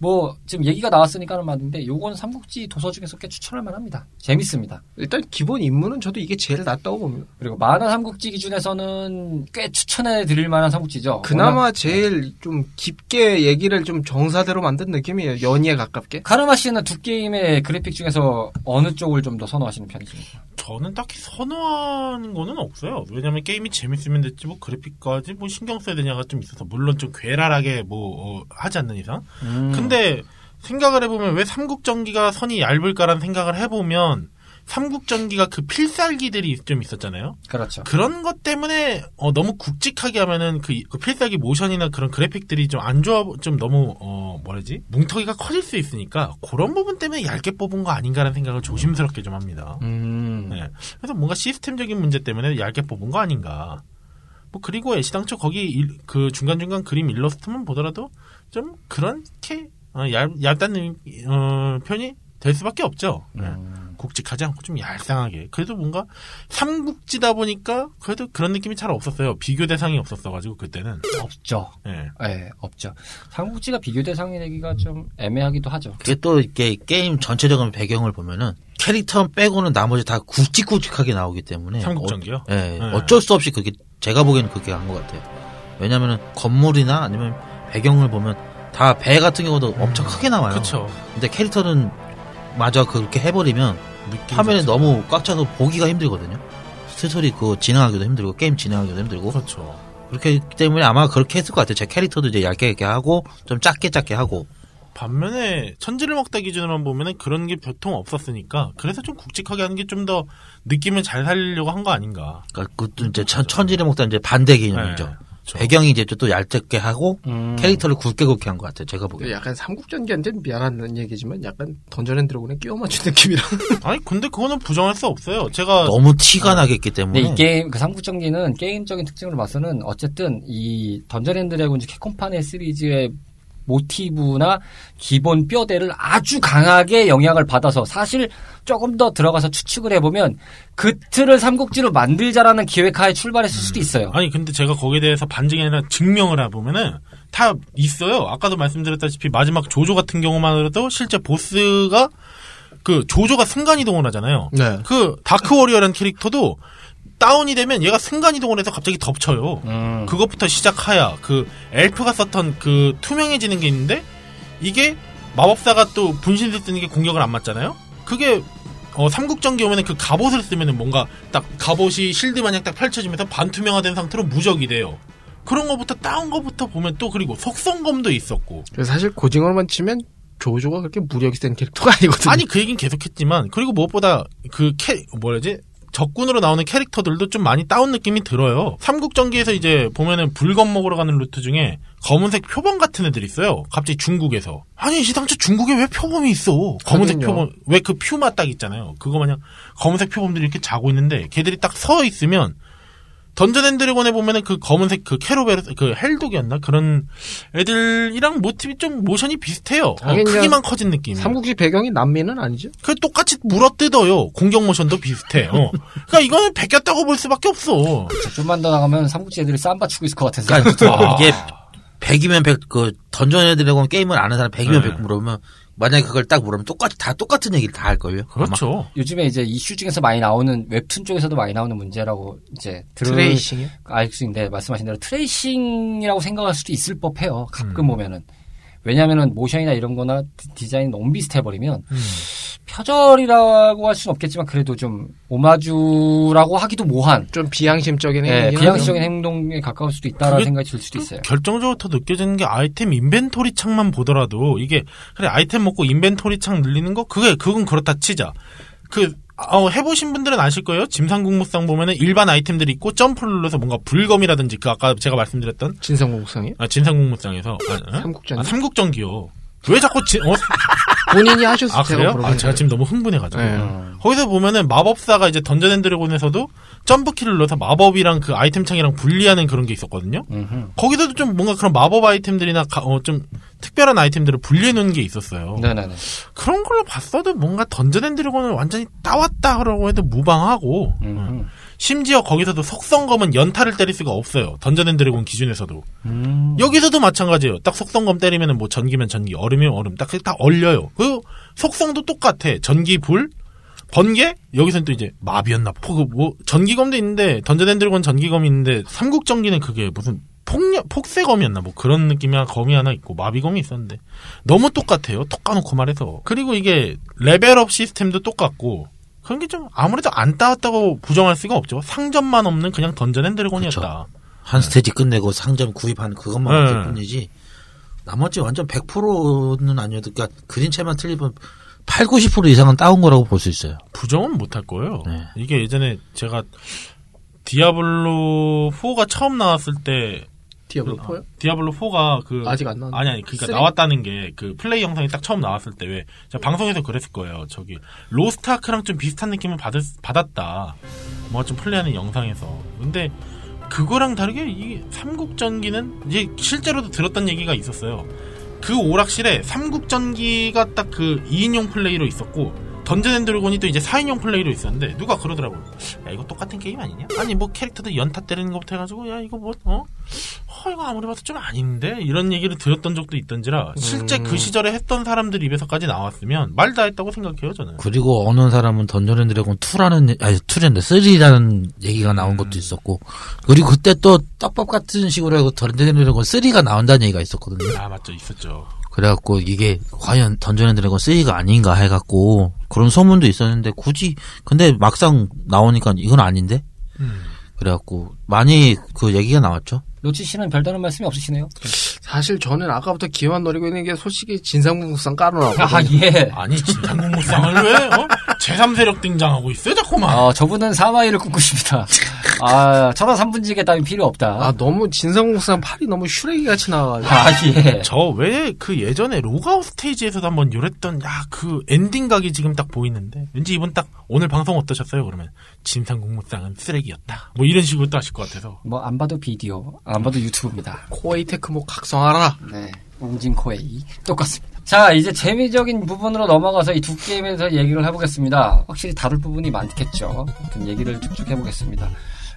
뭐 지금 얘기가 나왔으니까 하는 말인데 요건 삼국지 도서 중에서 꽤 추천할 만합니다. 재밌습니다. 일단 기본 임무는 저도 이게 제일 낫다고 봅니다. 그리고 만화 삼국지 기준에서는 꽤 추천해 드릴 만한 삼국지죠. 그나마 워낙- 제일 좀 깊게 얘기를 좀 정사대로 만든 느낌이에요. 연희에 가깝게. 카르마 씨는 두 게임의 그래픽 중에서 어느 쪽을 좀 더 선호하시는 편이십니까? 저는 딱히 선호하는 거는 없어요. 왜냐면 게임이 재밌으면 됐지 뭐 그래픽까지 뭐 신경 써야 되냐가 좀 있어서 물론 좀 괴랄하게 뭐 어, 하지 않는 이상. 음. 근데 생각을 해보면 왜 삼국전기가 선이 얇을까라는 생각을 해보면 삼국전기가 그 필살기들이 좀 있었잖아요. 그렇죠. 그런 것 때문에 어, 너무 굵직하게 하면은 그, 그 필살기 모션이나 그런 그래픽들이 좀 안 좋아 좀 너무 어 뭐라지 뭉텅이가 커질 수 있으니까 그런 부분 때문에 얇게 뽑은 거 아닌가라는 생각을 조심스럽게 좀 합니다. 음. 네. 그래서 뭔가 시스템적인 문제 때문에 얇게 뽑은 거 아닌가. 뭐 그리고 애시당초 거기 일- 그 중간중간 그림 일러스트만 보더라도 좀 그렇게 어, 얇, 얇다는 어, 편이 될 수밖에 없죠. 네. 음. 굵직하지 않고 좀 얄쌍하게. 그래도 뭔가 삼국지다 보니까 그래도 그런 느낌이 잘 없었어요. 비교 대상이 없었어가지고 그때는. 없죠. 예. 예, 없죠. 삼국지가 비교 대상이 되기가 좀 애매하기도 하죠. 그게 또 이게 게임 전체적인 배경을 보면은 캐릭터 빼고는 나머지 다 굵직굵직하게 나오기 때문에 삼국전기요? 어, 예, 네. 어쩔 수 없이 그게 제가 보기에는 그렇게 한 것 같아요. 왜냐면은 건물이나 아니면 배경을 보면 다 배 같은 경우도 엄청 크게 나와요. 그쵸. 근데 캐릭터는 마저 그렇게 해버리면 자체가. 너무 꽉 차서 보기가 힘들거든요. 스토리 그거 진행하기도 힘들고 게임 진행하기도 힘들고 그렇죠. 그렇기 때문에 아마 그렇게 했을 것 같아요. 제 캐릭터도 이제 얇게 얇게 하고 좀 작게 작게 하고 반면에 천지를 먹다 기준으로만 보면은 그런 게 보통 없었으니까 그래서 좀 굵직하게 하는 게 좀 더 느낌을 잘 살리려고 한 거 아닌가. 그러니까 그것도 이제 천, 천지를 먹다 이제 반대 개념이죠. 네, 그렇죠. 배경이 이제 또 얇게 하고 음. 캐릭터를 굵게 굵게 한 것 같아요. 제가 보기에. 약간 삼국전기한테는 미안한 얘기지만 약간 던전 앤 드래곤에 끼워 맞춘 느낌이라. 아니 근데 그거는 부정할 수 없어요. 제가 너무 티가 나겠기 때문에 이 게임 그 삼국전기는 게임적인 특징으로 봐서는 어쨌든 이 던전 앤 드래곤즈 캡콤판의 시리즈의 모티브나 기본 뼈대를 아주 강하게 영향을 받아서 사실 조금 더 들어가서 추측을 해보면 그 틀을 삼국지로 만들자라는 기획하에 출발했을 수도 있어요. 아니 근데 제가 거기에 대해서 반증이 아니라 증명을 해보면은 다 있어요. 아까도 말씀드렸다시피 마지막 조조 같은 경우만으로도 실제 보스가 그 조조가 순간 이동을 하잖아요. 네. 그 다크 워리어라는 캐릭터도 다운이 되면 얘가 순간 이동을 해서 갑자기 덮쳐요. 음. 그것부터 시작하야 그 엘프가 썼던 그 투명해지는 게 있는데 이게 마법사가 또 분신술 쓰는 게 공격을 안 맞잖아요. 그게 어 삼국전기 오면은 그 갑옷을 쓰면은 뭔가 딱 갑옷이 실드 마냥 딱 펼쳐지면서 반투명화된 상태로 무적이 돼요. 그런 거부터 다운 거부터 보면 또 그리고 속성검도 있었고 사실 고징어로만 치면 조조가 그렇게 무력이 센 캐릭터가 아니거든요. 아니 그 얘기는 계속했지만 그리고 무엇보다 그 캐 뭐라지 적군으로 나오는 캐릭터들도 좀 많이 다운 느낌이 들어요. 삼국전기에서 이제 보면은 불검 먹으러 가는 루트 중에 검은색 표범 같은 애들이 있어요. 갑자기 중국에서. 아니 시당초 중국에 왜 표범이 있어? 검은색. 표범 왜 그 퓨마 딱 있잖아요. 그거 마냥 검은색 표범들이 이렇게 자고 있는데 걔들이 딱 서 있으면 던전 앤 드래곤에 보면은 그 검은색 그 캐로베르 그 hell dog이었나 그런 애들이랑 모티브 좀 모션이 비슷해요. 어, 크기만 커진 느낌. 삼국지 배경이 남미는 아니죠? 그 똑같이 물어뜯어요. 공격 모션도 비슷해. 어. 그러니까 이거는 베꼈다고 볼 수밖에 없어. 좀만 더 나가면 삼국지 애들이 쌈바 추고 있을 것 같아서. 그러니까 이게 100이면 100, 그, 던전 앤 드래곤 게임을 아는 사람 100이면 네. 100 물으면, 만약에 그걸 딱 물으면 똑같이, 다 똑같은 얘기를 다 할걸요? 그렇죠. 요즘에 이제 이슈 중에서 많이 나오는 웹툰 쪽에서도 많이 나오는 문제라고 이제 들을 tracing이요? 알수 있는데 말씀하신 대로 tracing이라고 생각할 수도 있을 법해요. 가끔 음. 보면은 왜냐하면은 모션이나 이런 거나 디- 디자인이 너무 비슷해 버리면 음. 표절이라고 할 수는 없겠지만 그래도 좀 오마주라고 하기도 뭐한 좀 비양심적인 예, 행동이 비양식적인 행동에 가까울 수도 있다라는 생각이 들 수도 있어요. 결정적으로 더 느껴지는 게 아이템 inventory 창만 보더라도 이게 그래 아이템 먹고 inventory 창 늘리는 거 그게 그건 그렇다 치자. 그 어, 해보신 분들은 아실 거예요. 진삼국무쌍 보면은 일반 아이템들이 있고 점프를 눌러서 뭔가 불검이라든지 그 아까 제가 말씀드렸던 진삼국무쌍이요? 아, 진삼국무쌍에서 아, 어? 삼국전기? 아, 삼국전기요. 왜 자꾸 진, 어? 본인이 하셔서 아 제가 그래요? 아 제가 지금 너무 흥분해가지고. 네. 음. 거기서 보면은 마법사가 이제 던전 앤 드래곤에서도 점프키를 눌러서 마법이랑 그 아이템 창이랑 분리하는 그런 게 있었거든요. 음흠. 거기서도 좀 뭔가 그런 마법 아이템들이나 가- 어, 좀 특별한 아이템들을 분리해 놓은 게 있었어요. 네네네. 그런 걸로 봤어도 뭔가 던전 앤 드래곤을 완전히 따왔다라고 해도 무방하고. 음. 심지어 거기서도 속성검은 연타를 때릴 수가 없어요. 던전 앤 드래곤 기준에서도. 음. 여기서도 마찬가지예요. 딱 속성검 때리면은 뭐 전기면 전기, 얼음이면 얼음. 딱, 다 얼려요. 그 속성도 똑같아. 전기, 불, 번개? 여기서는 또 이제 마비였나? 포, 뭐, 전기검도 있는데, 던전 앤 드래곤 전기검이 있는데, 삼국전기는 그게 무슨 폭력, 폭세검이었나? 뭐 그런 느낌의 검이 하나 있고, 마비검이 있었는데. 너무 똑같아요. 톡 까놓고 말해서. 그리고 이게 level up 시스템도 똑같고, 그런 게 좀 아무래도 안 따왔다고 부정할 수가 없죠. 상점만 없는 그냥 던전 앤 드래곤이었다. 한 스테이지 끝내고 상점 구입하는 그것만 네. 할 뿐이지. 나머지 완전 100%는 아니어도, 그러니까 그림체만 틀리면 8, 90% 이상은 따온 거라고 볼 수 있어요. 부정은 못 할 거예요. 네. 이게 예전에 제가 디아블로 4가 처음 나왔을 때 디아블로 4요? 디아블로 4가 그 아직 안 나왔는데. 아니 아니 그러니까 three? 나왔다는 게 그 플레이 영상이 딱 처음 나왔을 때왜 방송에서 그랬을 거예요. 저기 로스트아크랑 좀 비슷한 느낌을 받을, 받았다. 뭐 좀 플레이하는 영상에서. 근데 그거랑 다르게 이 삼국전기는 이제 실제로도 들었던 얘기가 있었어요. 그 오락실에 삼국전기가 딱 그 2인용 플레이로 있었고 던전 앤 드래곤이 또 이제 4인용 플레이로 있었는데 누가 그러더라고요. 야 이거 똑같은 게임 아니냐? 아니 뭐 캐릭터들 연타 때리는 것부터 해가지고 야 이거 뭐 어? 어 이거 아무리 봐도 좀 아닌데 이런 얘기를 들었던 적도 있던지라 실제 그 시절에 했던 사람들 입에서까지 나왔으면 말 다 했다고 생각해요 저는. 그리고 어느 사람은 던전 앤 드래곤 2라는, 아니, 2랜데 3라는 얘기가 나온 것도 있었고, 그리고 그때 또 떡밥 같은 식으로 해고 던전 앤 드래곤 3가 나온다는 얘기가 있었거든요. 아 맞죠 있었죠. 그래갖고 이게 과연 던전 앤 드래곤 3가 아닌가 해갖고 그런 소문도 있었는데 굳이 근데 막상 나오니까 이건 아닌데 음. 그래갖고 많이 그 얘기가 나왔죠. 로치 씨는 별다른 말씀이 없으시네요. 사실 저는 아까부터 기만 노리고 있는 게 솔직히 진삼국무쌍 깔아놨고 아, 예. 아니 진삼국무쌍을 왜 어? 제3세력 등장하고 있어요 자꾸만. 어, 저분은 사마의를 꿈꾸십니다. 아, 천하 삼분지계 따윈 필요 없다. 아 너무 진삼국무쌍 8이 너무 슈레기 같이 나와가지고 아, 예. 저 왜 그 예전에 로그아웃 스테이지에서도 한번 요랬던 야 그 엔딩 각이 지금 딱 보이는데 왠지 이분 딱 오늘 방송 어떠셨어요 그러면 진삼국무쌍은 쓰레기였다 뭐 이런 식으로 또 하실 것 같아서 뭐, 안 봐도 비디오, 안 봐도 유튜브입니다. 코에이 테크모 각성하라 네. 웅진코에이. 똑같습니다. 자, 이제 재미적인 부분으로 넘어가서 이 두 게임에 대해서 얘기를 해보겠습니다. 확실히 다룰 부분이 많겠죠. 아무튼 얘기를 쭉쭉 해보겠습니다.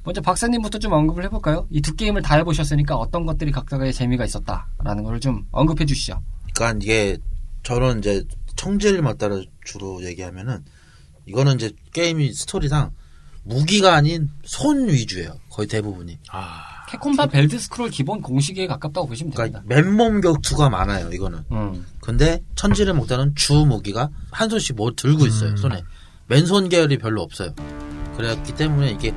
먼저 박사님부터 좀 언급을 해볼까요? 이 두 게임을 다 해보셨으니까 어떤 것들이 각각의 재미가 있었다라는 걸 좀 언급해 주시죠. 그러니까 이게 저는 이제 청지를 맞따라 주로 얘기하면은 이거는 이제 게임이 스토리상 무기가 아닌 손 위주예요. 거의 대부분이. 아 캡콤판 벨드 스크롤 기본 공식에 가깝다고 보시면 됩니다. 그러니까 맨몸 격투가 많아요. 이거는. 음. 근데 천지를 먹다는 주 무기가 한 손씩 뭐 들고 있어요. 손에. 맨손 계열이 별로 없어요. 그랬기 때문에 이게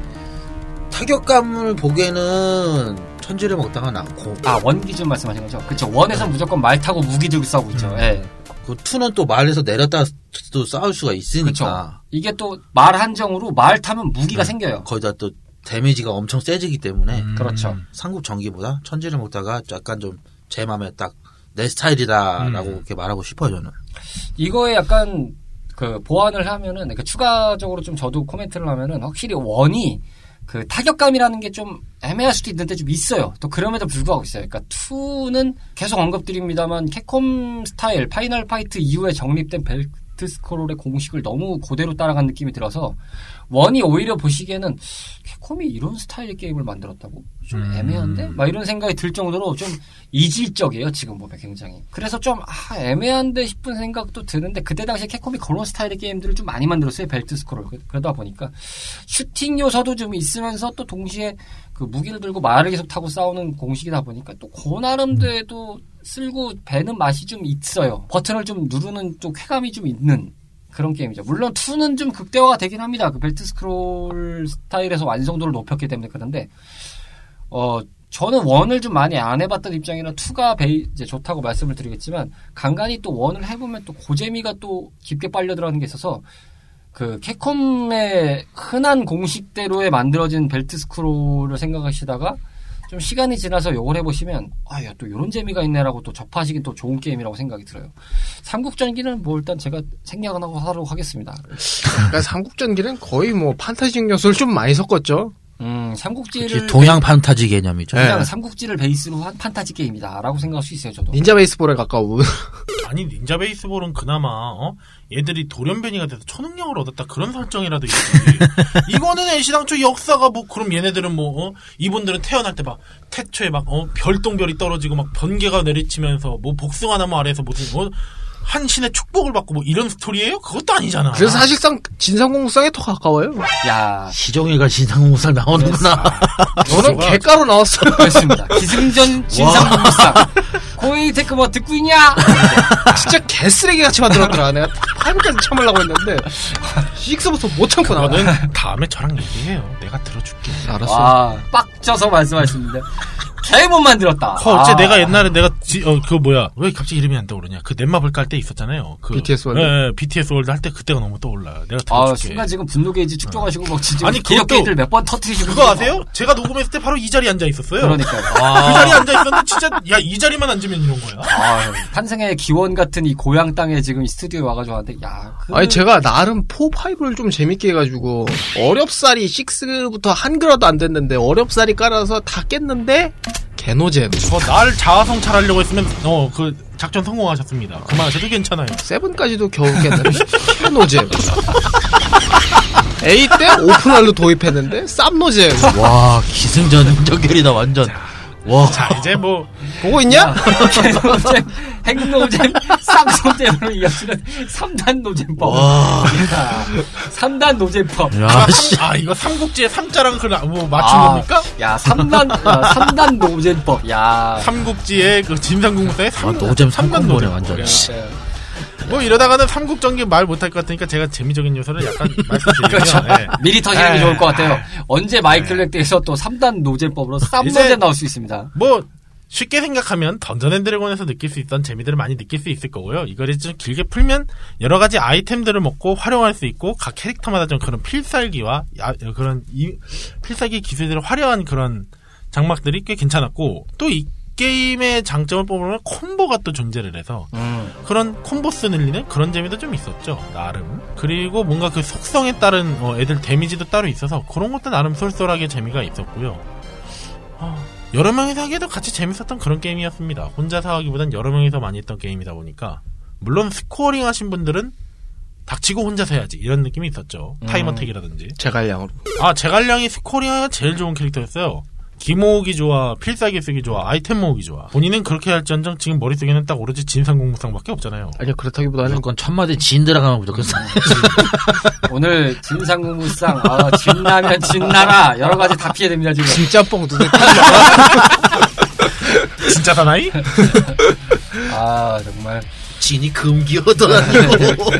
타격감을 보기에는 천지를 먹다가 낫고 아, 원 기준 말씀하신 거죠? 그쵸. 원에서 무조건 말 타고 무기 들고 싸우고 있죠. 예. 그 투는 또 말에서 내렸다 또 싸울 수가 그쵸. 있으니까 이게 또 말 한정으로 말 타면 무기가 생겨요. 거기다 또 데미지가 엄청 세지기 때문에 음. 그렇죠. 삼국 전기보다 천지를 먹다가 약간 좀 제 마음에 딱 내 스타일이다라고 음. 이렇게 말하고 싶어요 저는. 이거에 약간 그 보완을 하면은 그러니까 추가적으로 좀 저도 코멘트를 하면은 확실히 원이 그 타격감이라는 게 좀 애매할 수도 있는데 좀 있어요. 또 그럼에도 불구하고 있어요. 그러니까 2는 계속 언급드립니다만 캡콤 스타일 파이널 파이트 이후에 정립된 벨트 스크롤의 공식을 너무 그대로 따라간 느낌이 들어서 원이 오히려 보시기에는 캡콤이 이런 스타일의 게임을 만들었다고 좀 음. 애매한데? 막 이런 생각이 들 정도로 좀 이질적이에요 지금 보면 굉장히. 그래서 좀 아, 애매한데 싶은 생각도 드는데 그때 당시 캡콤이 그런 스타일의 게임들을 좀 많이 만들었어요 벨트 스크롤. 그- 그러다 보니까. 슈팅 요소도 좀 있으면서 또 동시에 그 무기를 들고 말을 계속 타고 싸우는 공식이다 보니까 또그 나름대로 쓸고 배는 맛이 좀 있어요 버튼을 좀 누르는 또 쾌감이 좀 있는 그런 게임이죠. 물론 2는 좀 극대화가 되긴 합니다. 그 벨트 스크롤 스타일에서 완성도를 높였기 때문에 그런데 어 저는 원을 좀 많이 안 해봤던 입장이라 2가 베이, 이제 좋다고 말씀을 드리겠지만 간간히 또 원을 해보면 또 고재미가 또 깊게 빨려 들어가는 게 있어서 그 캡콤의 흔한 공식대로에 만들어진 벨트 스크롤을 생각하시다가 좀 시간이 지나서 요걸 해보시면 아야 또 이런 재미가 있네라고 또 접하시긴 또 좋은 게임이라고 생각이 들어요. 삼국전기는 뭐 일단 제가 생략은 하고 하도록 하겠습니다. 그러니까 삼국전기는 거의 뭐 판타지적 요소를 좀 많이 섞었죠 음, 삼국지를 동양 판타지 개념이죠. 그냥 네. 삼국지를 베이스로 한 판타지 게임이다라고 생각할 수 있어요, 저도. 닌자 베이스볼에 가까운. 아니 닌자 베이스볼은 그나마 어? 얘들이 돌연변이가 돼서 초능력을 얻었다 그런 설정이라도 있지. 이거는 애시당초 역사가 뭐 그럼 얘네들은 뭐 어? 이분들은 태어날 때 막 태초에 막 어? 별똥별이 떨어지고 막 번개가 내리치면서 뭐 복숭아 나무 아래에서 무슨 어? 한 신의 축복을 받고 뭐 이런 스토리예요? 그것도 아니잖아. 그래서 사실상 진삼국무쌍에 더 가까워요. 야, 시종이가 신상공상 나오는구나. 저는 개가로 나왔어요. 그렇습니다. 기승전 진삼국무쌍. 코에이 테크모 듣고 있냐? 진짜 개쓰레기 같이 만들었더라. 내가 five까지 참으려고 했는데 six부터 못 참고 나와. 그거는 다음에 저랑 얘기해요. 내가 들어줄게. 알았어. 와, 빡쳐서 말씀하시는데. 개못 만들었다. 어, 어째 아. 내가 옛날에 내가 지, 어 그거 뭐야 왜 갑자기 이름이 안 떠오르냐 그 넷마블 깔 때 있었잖아요 그 BTS 월드? 예, 예, BTS 월드 할 때 그때가 너무 떠올라요 내가 아, 들어줄게 순간 지금 분노 게이지 축적하시고 막 지금 아니, 기억 그것도- 게이지를 몇 번 터트리시고 그거 아세요? 제가 녹음했을 때 바로 이 자리에 앉아 있었어요 그러니까요. 그 자리에 앉아 있었는데 진짜 야 이 자리만 앉으면 이런 거야 아, 탄생의 기원 같은 이 고향 땅에 지금 이 스튜디오에 와가지고 하는데, 야, 그... 아니 제가 나름 4, 5를 좀 재밌게 해가지고 어렵사리 6부터 한글화도 안 됐는데 어렵사리 깔아서 다 깼는데 개노잼 저 날 자아성찰하려고 했으면 어 그 작전 성공하셨습니다. 그만하셔도 괜찮아요. 7까지도 겨우 깼는데 개노잼 A 때 오픈할로 도입했는데 쌈노잼 와 기승전 연결이다 완전. 와 자 이제 뭐 보고 있냐? 노잼, 핵노잼, 쌍소잼으로 이어지는 3단 노잼법. 와. 3단 노잼법. 야 씨. 아 이거 삼국지의 삼자랑 그 뭐 맞춘 아, 겁니까? 야, 3단, 아, 3단 노잼법. 야. 삼국지의 그 진삼국무쌍의 아, 삼 노잼 삼단 삼국모네 노잼. 완전. 예. 씨. 뭐 이러다가는 삼국 전기 말 못할 것 같으니까 제가 재미적인 요소를 약간 말씀드리면 그렇죠. 예. 미리 터지는 게 예. 좋을 것 같아요. 언제 마이클 렉트에서 또 3단 노잼법으로 쌈노잼 나올 수 있습니다. 뭐 쉽게 생각하면 던전 앤 드래곤에서 느낄 수 있던 재미들을 많이 느낄 수 있을 거고요. 이거를 좀 길게 풀면 여러 가지 아이템들을 먹고 활용할 수 있고 각 캐릭터마다 좀 그런 필살기와 야- 그런 이 필살기 기술들을 활용한 그런 장막들이 꽤 괜찮았고 또 이 게임의 장점을 뽑으면 combo가 또 존재를 해서 그런 콤보스 늘리는 그런 재미도 좀 있었죠 나름. 그리고 뭔가 그 속성에 따른 어, 애들 damage도 따로 있어서 그런 것도 나름 쏠쏠하게 재미가 있었고요. 어, 여러 명이서 하기에도 같이 재밌었던 그런 게임이었습니다. 혼자서 하기보단 여러 명이서 많이 했던 게임이다 보니까. 물론 scoring 하신 분들은 닥치고 혼자서 해야지 이런 느낌이 있었죠. time attack이라든지. 제갈량으로. 아 제갈량이 scoring 하기가 제일 좋은 캐릭터였어요 기 모으기 좋아, 필살기 쓰기 좋아, 아이템 모으기 좋아. 본인은 그렇게 할지언정 지금 머릿속에는 딱 오로지 진상공무상밖에 없잖아요. 아니요 그렇다기보다는 무조건 첫 마디 진 들어가면 무조건 싸. 오늘 진상국무상, 아, 진라면 진나라 여러 가지 다 피해됩니다 지금. 진짜 뻥 눈에 진짜 사나이? 아 정말 진이 금기어도 아니고.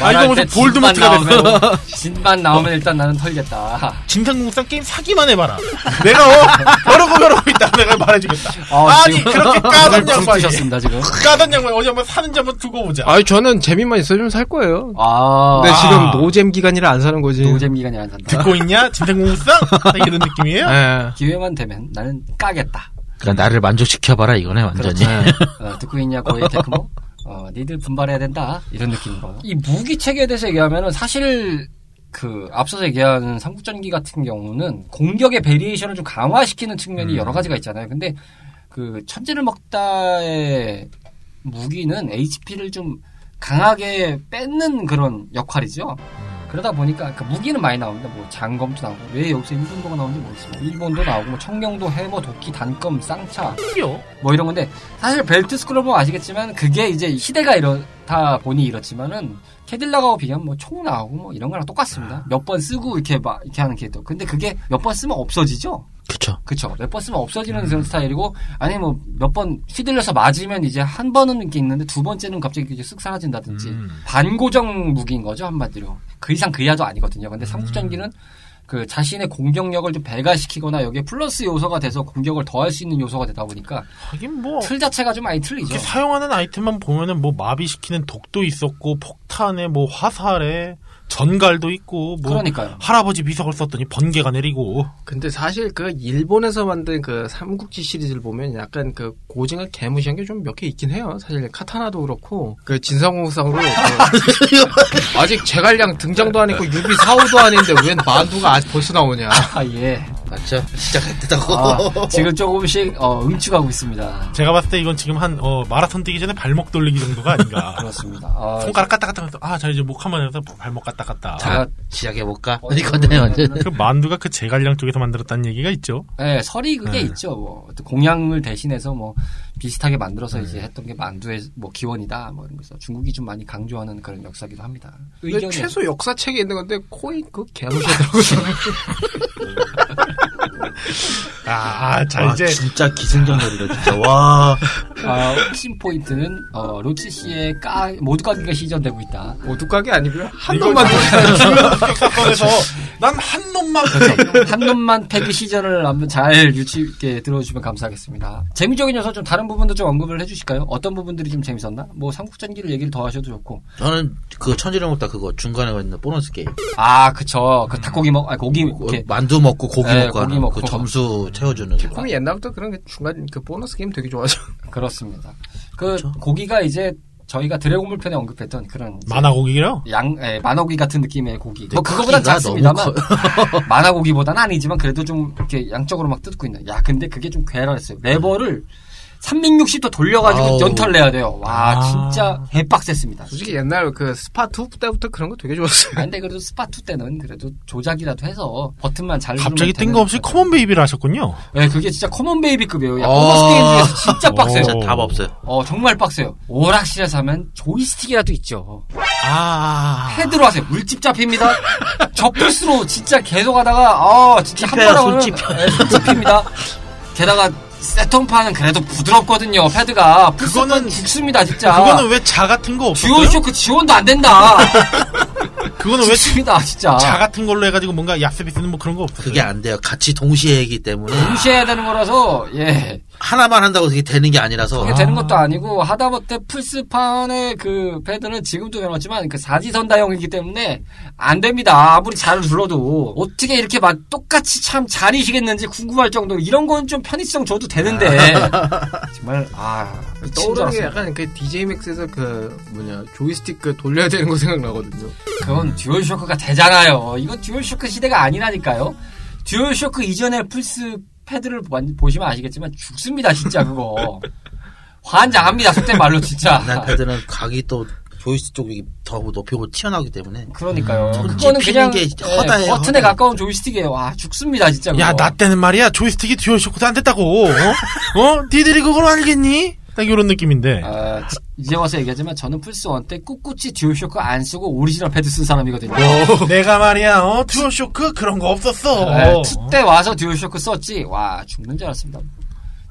아, 이거 무슨 볼드모트가 나오면 진만 나오면 일단 나는 털겠다. 진상공무상 게임 사기만 해봐라. 내가 어, 벼르고 벼르고 있다. 내가 말해주겠다. 어, 아니 지금 그렇게 까던 양반이 셨습니다 지금. 까던 양반 어디 한번 사는지 한번 두고 보자. 아니 저는 재미만 있어주면 살 거예요 아, 근데 아. 지금 노잼 기간이라 안 사는 거지 노잼 기간이 안 산다. 듣고 있냐? 진상공무상? 딱 이런 느낌이에요? 예. 기회만 되면 나는 까겠다. 그러니까 나를 만족시켜봐라 이거네 완전히. 어, 듣고 있냐 거의 테크모? 어, 니들 분발해야 된다 이런 느낌으로. 이 무기 체계에 대해서 얘기하면은 사실 그 앞서서 얘기한 삼국전기 같은 경우는 공격의 variation을 좀 강화시키는 측면이 여러 가지가 있잖아요. 근데 그 천지를 먹다의 무기는 HP를 좀 강하게 뺏는 그런 역할이죠. 그러다 보니까 그 무기는 많이 나옵니다. 뭐 장검도 나오고 왜 여기서 일본도가 나오는지 모르겠어요. 일본도 나오고 뭐 청룡도 해머 도끼 단검 쌍창. 뭐 이런 건데 사실 벨트 스크롤 보면 아시겠지만 그게 이제 시대가 이렇 다 보니 이렇지만은 캐딜락하고 비교하면 뭐 총 나오고 뭐 이런 거랑 똑같습니다. 몇 번 쓰고 이렇게 막 이렇게 하는 캐릭터. 근데 그게 몇 번 쓰면 없어지죠. 그쵸. 그쵸. 몇 번 쓰면 없어지는 그런 스타일이고, 아니 뭐 몇 번 휘둘려서 맞으면 이제 한 번은 이렇게 있는데 두 번째는 갑자기 이제 쓱 사라진다든지, 음. 반고정 무기인 거죠, 한마디로. 그 이상 그 이하도 아니거든요. 근데 삼국전기는 그 자신의 공격력을 좀 배가시키거나 여기에 플러스 요소가 돼서 공격을 더할 수 있는 요소가 되다 보니까 하긴 뭐 틀 자체가 좀 많이 틀리죠. 사용하는 아이템만 보면은 뭐 마비시키는 독도 있었고 폭탄에 뭐 화살에 전갈도 있고 뭐 그러니까요. 할아버지 비석을 썼더니 번개가 내리고 근데 사실 그 일본에서 만든 그 삼국지 시리즈를 보면 약간 그 고증을 개무시한 게 좀 몇 개 있긴 해요. 사실 카타나도 그렇고 그 진상공상으로 그 아직 제갈량 등장도 안 했고 유비 사후도 아닌데 왜 만두가 아직 벌써 나오냐. 아, 예. 맞죠? 시작했다고. 아, 지금 조금씩 어, 응축하고 있습니다. 제가 봤을 때 이건 지금 한 어, 마라톤 뛰기 전에 발목 돌리기 정도가 아닌가. 그렇습니다. 아, 손가락 까딱까딱 하면서 아, 자 이제 목 한번 해서 발목 까딱까딱. 자, 시작해 볼까? 어디 건데, 완전. 그 만두가 그 제갈량 쪽에서 만들었다는 얘기가 있죠. 네, 설이 그게 네. 있죠. 뭐 공양을 대신해서 뭐 비슷하게 만들어서 이제 했던 게 만두의 뭐 기원이다. 뭐 이런 거서 중국이 좀 많이 강조하는 그런 역사기도 합니다. 최소 역사책에 있는 건데 코인 그 개무시하더라고요. 아, 자 아, 이제 진짜 기승전결이다, 진짜. 와. 아, 핵심 포인트는 어, 로치 씨의 까 모두 까기가 시전되고 있다. 오두가게 아니고요. 한 놈만 사건에서 난 한 놈만 한 놈만 패기 시전을 한번 잘 유치 있게 들어주시면 감사하겠습니다. 재미적인 요소 좀 다른 부분도 좀 언급을 해주실까요? 어떤 부분들이 좀 재밌었나? 뭐 삼국전기를 얘기를 더 하셔도 좋고. 저는 그 천지를 먹다 그거 중간에 있는 보너스 게임. 아, 그쵸. 그 닭고기 먹, 아 고기 이렇게 만두 먹고 고기 네, 먹고 고기 하는 먹고. 그 점수 채워주는. 거. 캡콤이 옛날부터 그런 게 중간 그 보너스 게임 되게 좋아하죠. 그렇습니다. 그 고기가 이제 저희가 드래곤볼 편에 언급했던 그런 이제 만화 고기요? 양 예, 만화 고기 같은 느낌의 고기. 뭐 그거보단 작습니다만 너무 만화 고기보다는 아니지만 그래도 좀 이렇게 양쪽으로 막 뜯고 있는. 야 근데 그게 좀 괴랄했어요. 레버를 360도 돌려가지고 아우. 연타를 내야 돼요. 와 아. 진짜 개빡셌습니다. 솔직히 옛날 그 스파 2 때부터 그런 거 되게 좋았어요. 아, 근데 그래도 스파 2 때는 그래도 조작이라도 해서 버튼만 잘 갑자기 뜬금없이. Come On Baby를 하셨군요. 네, 그게 진짜 Come On Baby급이에요. 야, 어. 보너스 게임 중에서 진짜 빡세요. 진짜 답 없어요. 어, 정말 빡세요. 오락실에서 하면 조이스틱이라도 있죠. 아. 패드로 하세요. 물집 잡힙니다. 저 플스로 진짜 계속 하다가, 아, 진짜 한손 찝혀요. 네, 손 찝힙니다. 게다가 세턴판은 그래도 부드럽거든요, 패드가. 그거는- 죽습니다, 진짜. 그거는 왜 자 같은 거 없었어요? DualShock 지원도 안 된다. 그거는 왜 죽습니다, 진짜. 자 같은 걸로 해가지고 뭔가 야스비스는 뭐 그런 거 없었어요? 그게 안 돼요. 같이 동시에 하기 때문에. 동시에 해야 되는 거라서, 예. 하나만 한다고 그게 되는 게 아니라서. 그게 되는 것도 아니고 하다못해 플스판의 그 패드는 지금도 해놨지만 그 사지선다형이기 때문에 안 됩니다. 아무리 잘 눌러도 어떻게 이렇게 막 똑같이 참 잘이시겠는지 궁금할 정도로 이런 건 좀 편의성 줘도 되는데 정말 아 떠오르는 게. 약간 그 DJ 맥스에서 그 뭐냐 조이스틱 그 돌려야 되는 거 생각나거든요. 그건 듀얼 쇼크가 되잖아요. 이건 듀얼 쇼크 시대가 아니라니까요. 듀얼 쇼크 이전의 플스 패드를 보- 보시면 아시겠지만 죽습니다 진짜 그거 환장합니다 속된 말로 진짜 옛날 패드는 각이 또 조이스틱 쪽이 더 높이고 튀어나오기 때문에. 그러니까요. 음, 그거는 그냥 게 예, 허다해요, 버튼에 허다해. 가까운 조이스틱이에요. 와 죽습니다 진짜. 야, 나 때는 말이야, 조이스틱이 듀얼쇼크도 안 됐다고, 어? 어? 니들이 그걸 알겠니? 딱 이런 느낌인데. 아, 지- 이제 와서 얘기하지만 저는 플스 1때 꿋꿋이 듀얼쇼크 안 쓰고 오리지널 패드 쓴 사람이거든요. 내가 말이야, 어? 듀얼쇼크? 그런 거 없었어. 네, 2때 와서 듀얼쇼크 썼지. 와 죽는 줄 알았습니다.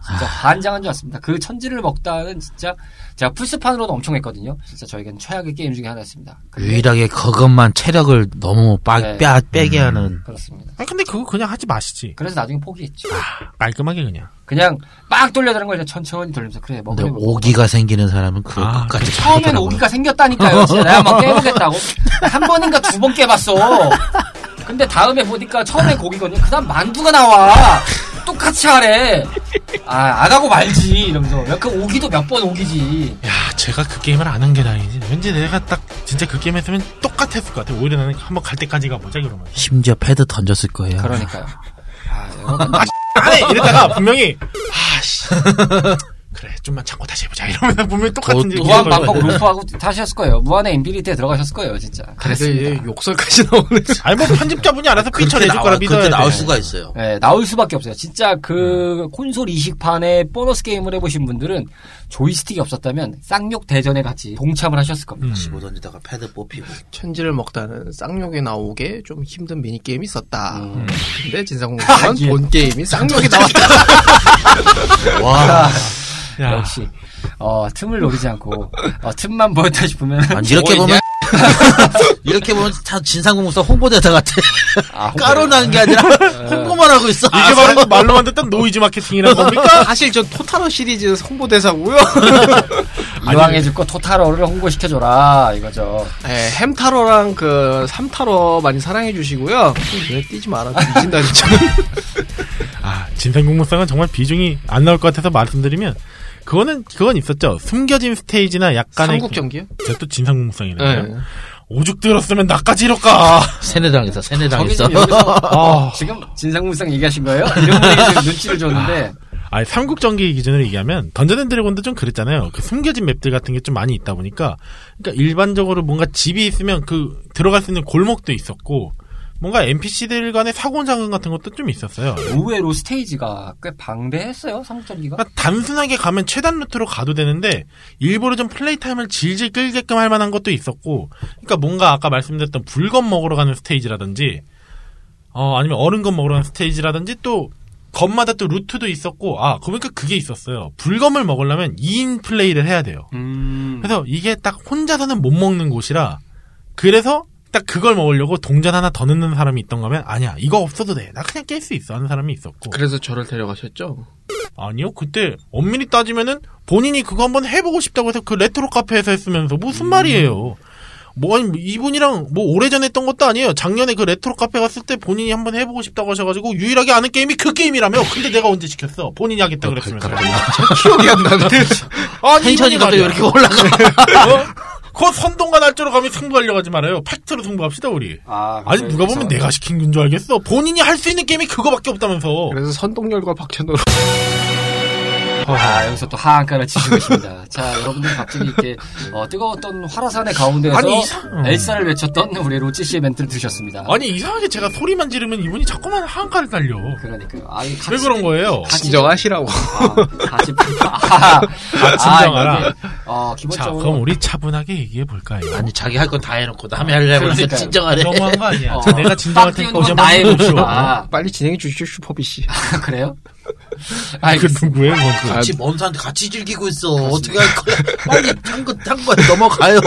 진짜 반장한 줄 알았습니다. 그 천지를 먹다는 진짜 제가 플스판으로도 엄청 했거든요. 진짜 저에겐 최악의 게임 중에 하나였습니다. 근데 유일하게 그것만 체력을 너무 빠, 네. 빼, 빼게 하는. 그렇습니다. 아니, 근데 그거 그냥 하지 마시지. 그래서 나중에 포기했죠. 깔끔하게 그냥. 그냥 빡 돌려드는 걸 천천히 돌리면서 그래 근데 먹으면 오기가 생기는 사람은 그걸 아, 끝까지 처음엔 하더라고요. 오기가 생겼다니까요. 진짜 내가 막 깨보겠다고. 한 번인가 두 번 깨봤어. 근데 다음에 보니까 처음에 고기거든요. 그 다음 만두가 나와. 똑같이 하래. 아, 안 하고 말지. 이러면서. 그 오기도 몇 번 오기지. 야, 제가 그 게임을 안 한 게 다행이지. 왠지 내가 딱 진짜 그 게임 했으면 똑같았을 것 같아. 오히려 나는 한번 갈 때까지 가보자, 그러면. 심지어 패드 던졌을 거예요. 그러니까요. 아, 여러분. 아니, 이러다가 분명히, 아씨. 그래, 좀만 참고 다시 해보자. 이러면 분명히 똑같은 또- 얘기 무한 반복 루프하고 타셨을 거예요. 무한의 infinity에 들어가셨을 거예요, 진짜. 그래서 이제 그랬습니다. 욕설까지 나오네. 아니, 뭐 편집자분이 알아서 피처 내줄 나와, 거라 믿어야 돼. 나올 수가 있어요. 네, 나올 수밖에 없어요. 진짜 그 콘솔 이식판에 보너스 게임을 해보신 분들은 조이스틱이 없었다면 쌍욕 대전에 같이 동참을 하셨을 겁니다. 음. 집어 던지다가 패드 뽑히고. 천지를 먹다는 쌍욕에 나오게 좀 힘든 미니 게임이 있었다. 음. 근데 진상공무는 예. 본 게임이 쌍욕이 나왔다. 와. 야, 역시 어, 틈을 노리지 않고 어, 틈만 보였다 싶으면 아니, 이렇게 뭐 보면 이렇게 보면 다 진상공무사 홍보대사 같아. 아, 홍보- 까로 난 게 아니라 홍보만 하고 있어. 이게 바로 말로만 듣던 노이즈 마케팅이라는 겁니까? 사실 전 토탈워 시리즈 홍보대사고요. 이왕해 줄 거 토탈워를 홍보시켜줘라 이거죠. 네, 햄탈워랑 그 삼탈워 많이 사랑해 주시고요. 왜 뛰지 마라. 미친다 진짜. 아, 진삼국무쌍은 정말 비중이 안 나올 것 같아서 말씀드리면, 그거는, 그건 있었죠. 숨겨진 스테이지나 약간의. 삼국전기요? 제가 또 진삼국무쌍이네요. 네. 오죽 들었으면 나까지 이럴까. 세뇌당했어, 저기 세뇌당했어. 지금 여기서 아. 지금 진삼무쌍 얘기하신 거예요? 이런 분이 눈치를 줬는데 아니 삼국 전기 기준으로 얘기하면 던전 앤 드래곤도 좀 그랬잖아요. 그 숨겨진 맵들 같은 게 좀 많이 있다 보니까 그러니까 일반적으로 뭔가 집이 있으면 그 들어갈 수 있는 골목도 있었고 뭔가 NPC들 간의 사고장군 같은 것도 좀 있었어요. 의외로 스테이지가 꽤 방대했어요 삼국전기가. 그러니까 단순하게 가면 최단 루트로 가도 되는데 일부러 좀 플레이 타임을 질질 끌게끔 할 만한 것도 있었고 그러니까 뭔가 아까 말씀드렸던 불검 먹으러 가는 스테이지라든지 어 아니면 얼음검 먹으러 가는 스테이지라든지 또 검마다 또 루트도 있었고 아 그러니까 그게 있었어요 불검을 먹으려면 2인 플레이를 해야 돼요 음. 그래서 이게 딱 혼자서는 못 먹는 곳이라 그래서 딱 그걸 먹으려고 동전 하나 더 넣는 사람이 있던가 하면 아니야 이거 없어도 돼 나 그냥 깰 수 있어 하는 사람이 있었고 그래서 저를 데려가셨죠? 아니요, 그때 엄밀히 따지면은 본인이 그거 한번 해보고 싶다고 해서 그 레트로 카페에서 했으면서 무슨 말이에요. 뭐 아니 이분이랑 뭐 오래전 에 했던 것도 아니에요. 작년에 그 레트로 카페 갔을 때 본인이 한번 해보고 싶다고 하셔가지고 유일하게 아는 게임이 그 게임이라며. 근데 내가 언제 시켰어? 본인이 하겠다 그랬으면서. 기억이 안 나네. 아니 텐션이 이분이 갑자기 말이야. 이렇게 올라가. 어? 그 선동과 날조로 가면 승부하려고 하지 말아요. 팩트로 승부합시다 우리. 아, 아니 누가 보면 내가 시킨 건 줄 알겠어. 본인이 할 수 있는 게임이 그거밖에 없다면서. 그래서 선동열과 박찬호로 아, 여기서 또 하한가를 치시고 계십니다. 자, 여러분들 갑자기 이렇게 어, 뜨거웠던 화라산의 가운데에서 아니, 이상- 엘사를 외쳤던 우리 로치 씨의 멘트를 들으셨습니다. 아니 이상하게 제가 소리만 지르면 이분이 자꾸만 한가를 달려. 그러니까요. 아, 이 같이 왜 그런 거예요? 같이 진정하시라고. 아, 같이 아, 아, 진정하라. 이게, 어, 자, 기본적으로 그럼 우리 차분하게 얘기해 볼까요? 아니, 자기 할 건 다 해놓고 남의 하려고 그러니까요. 진정하래. 너무한 거 아니야. 어, 자, 내가 진정할 딱 테니까 나의. 아, 빨리 진행해 주시죠, 슈퍼비 씨. 그래요? 그 누구예요, 그건? 같이 먼 사람한테 같이 즐기고 있어. 어떻게 할 거야? 빨리 한거 한거 넘어가요.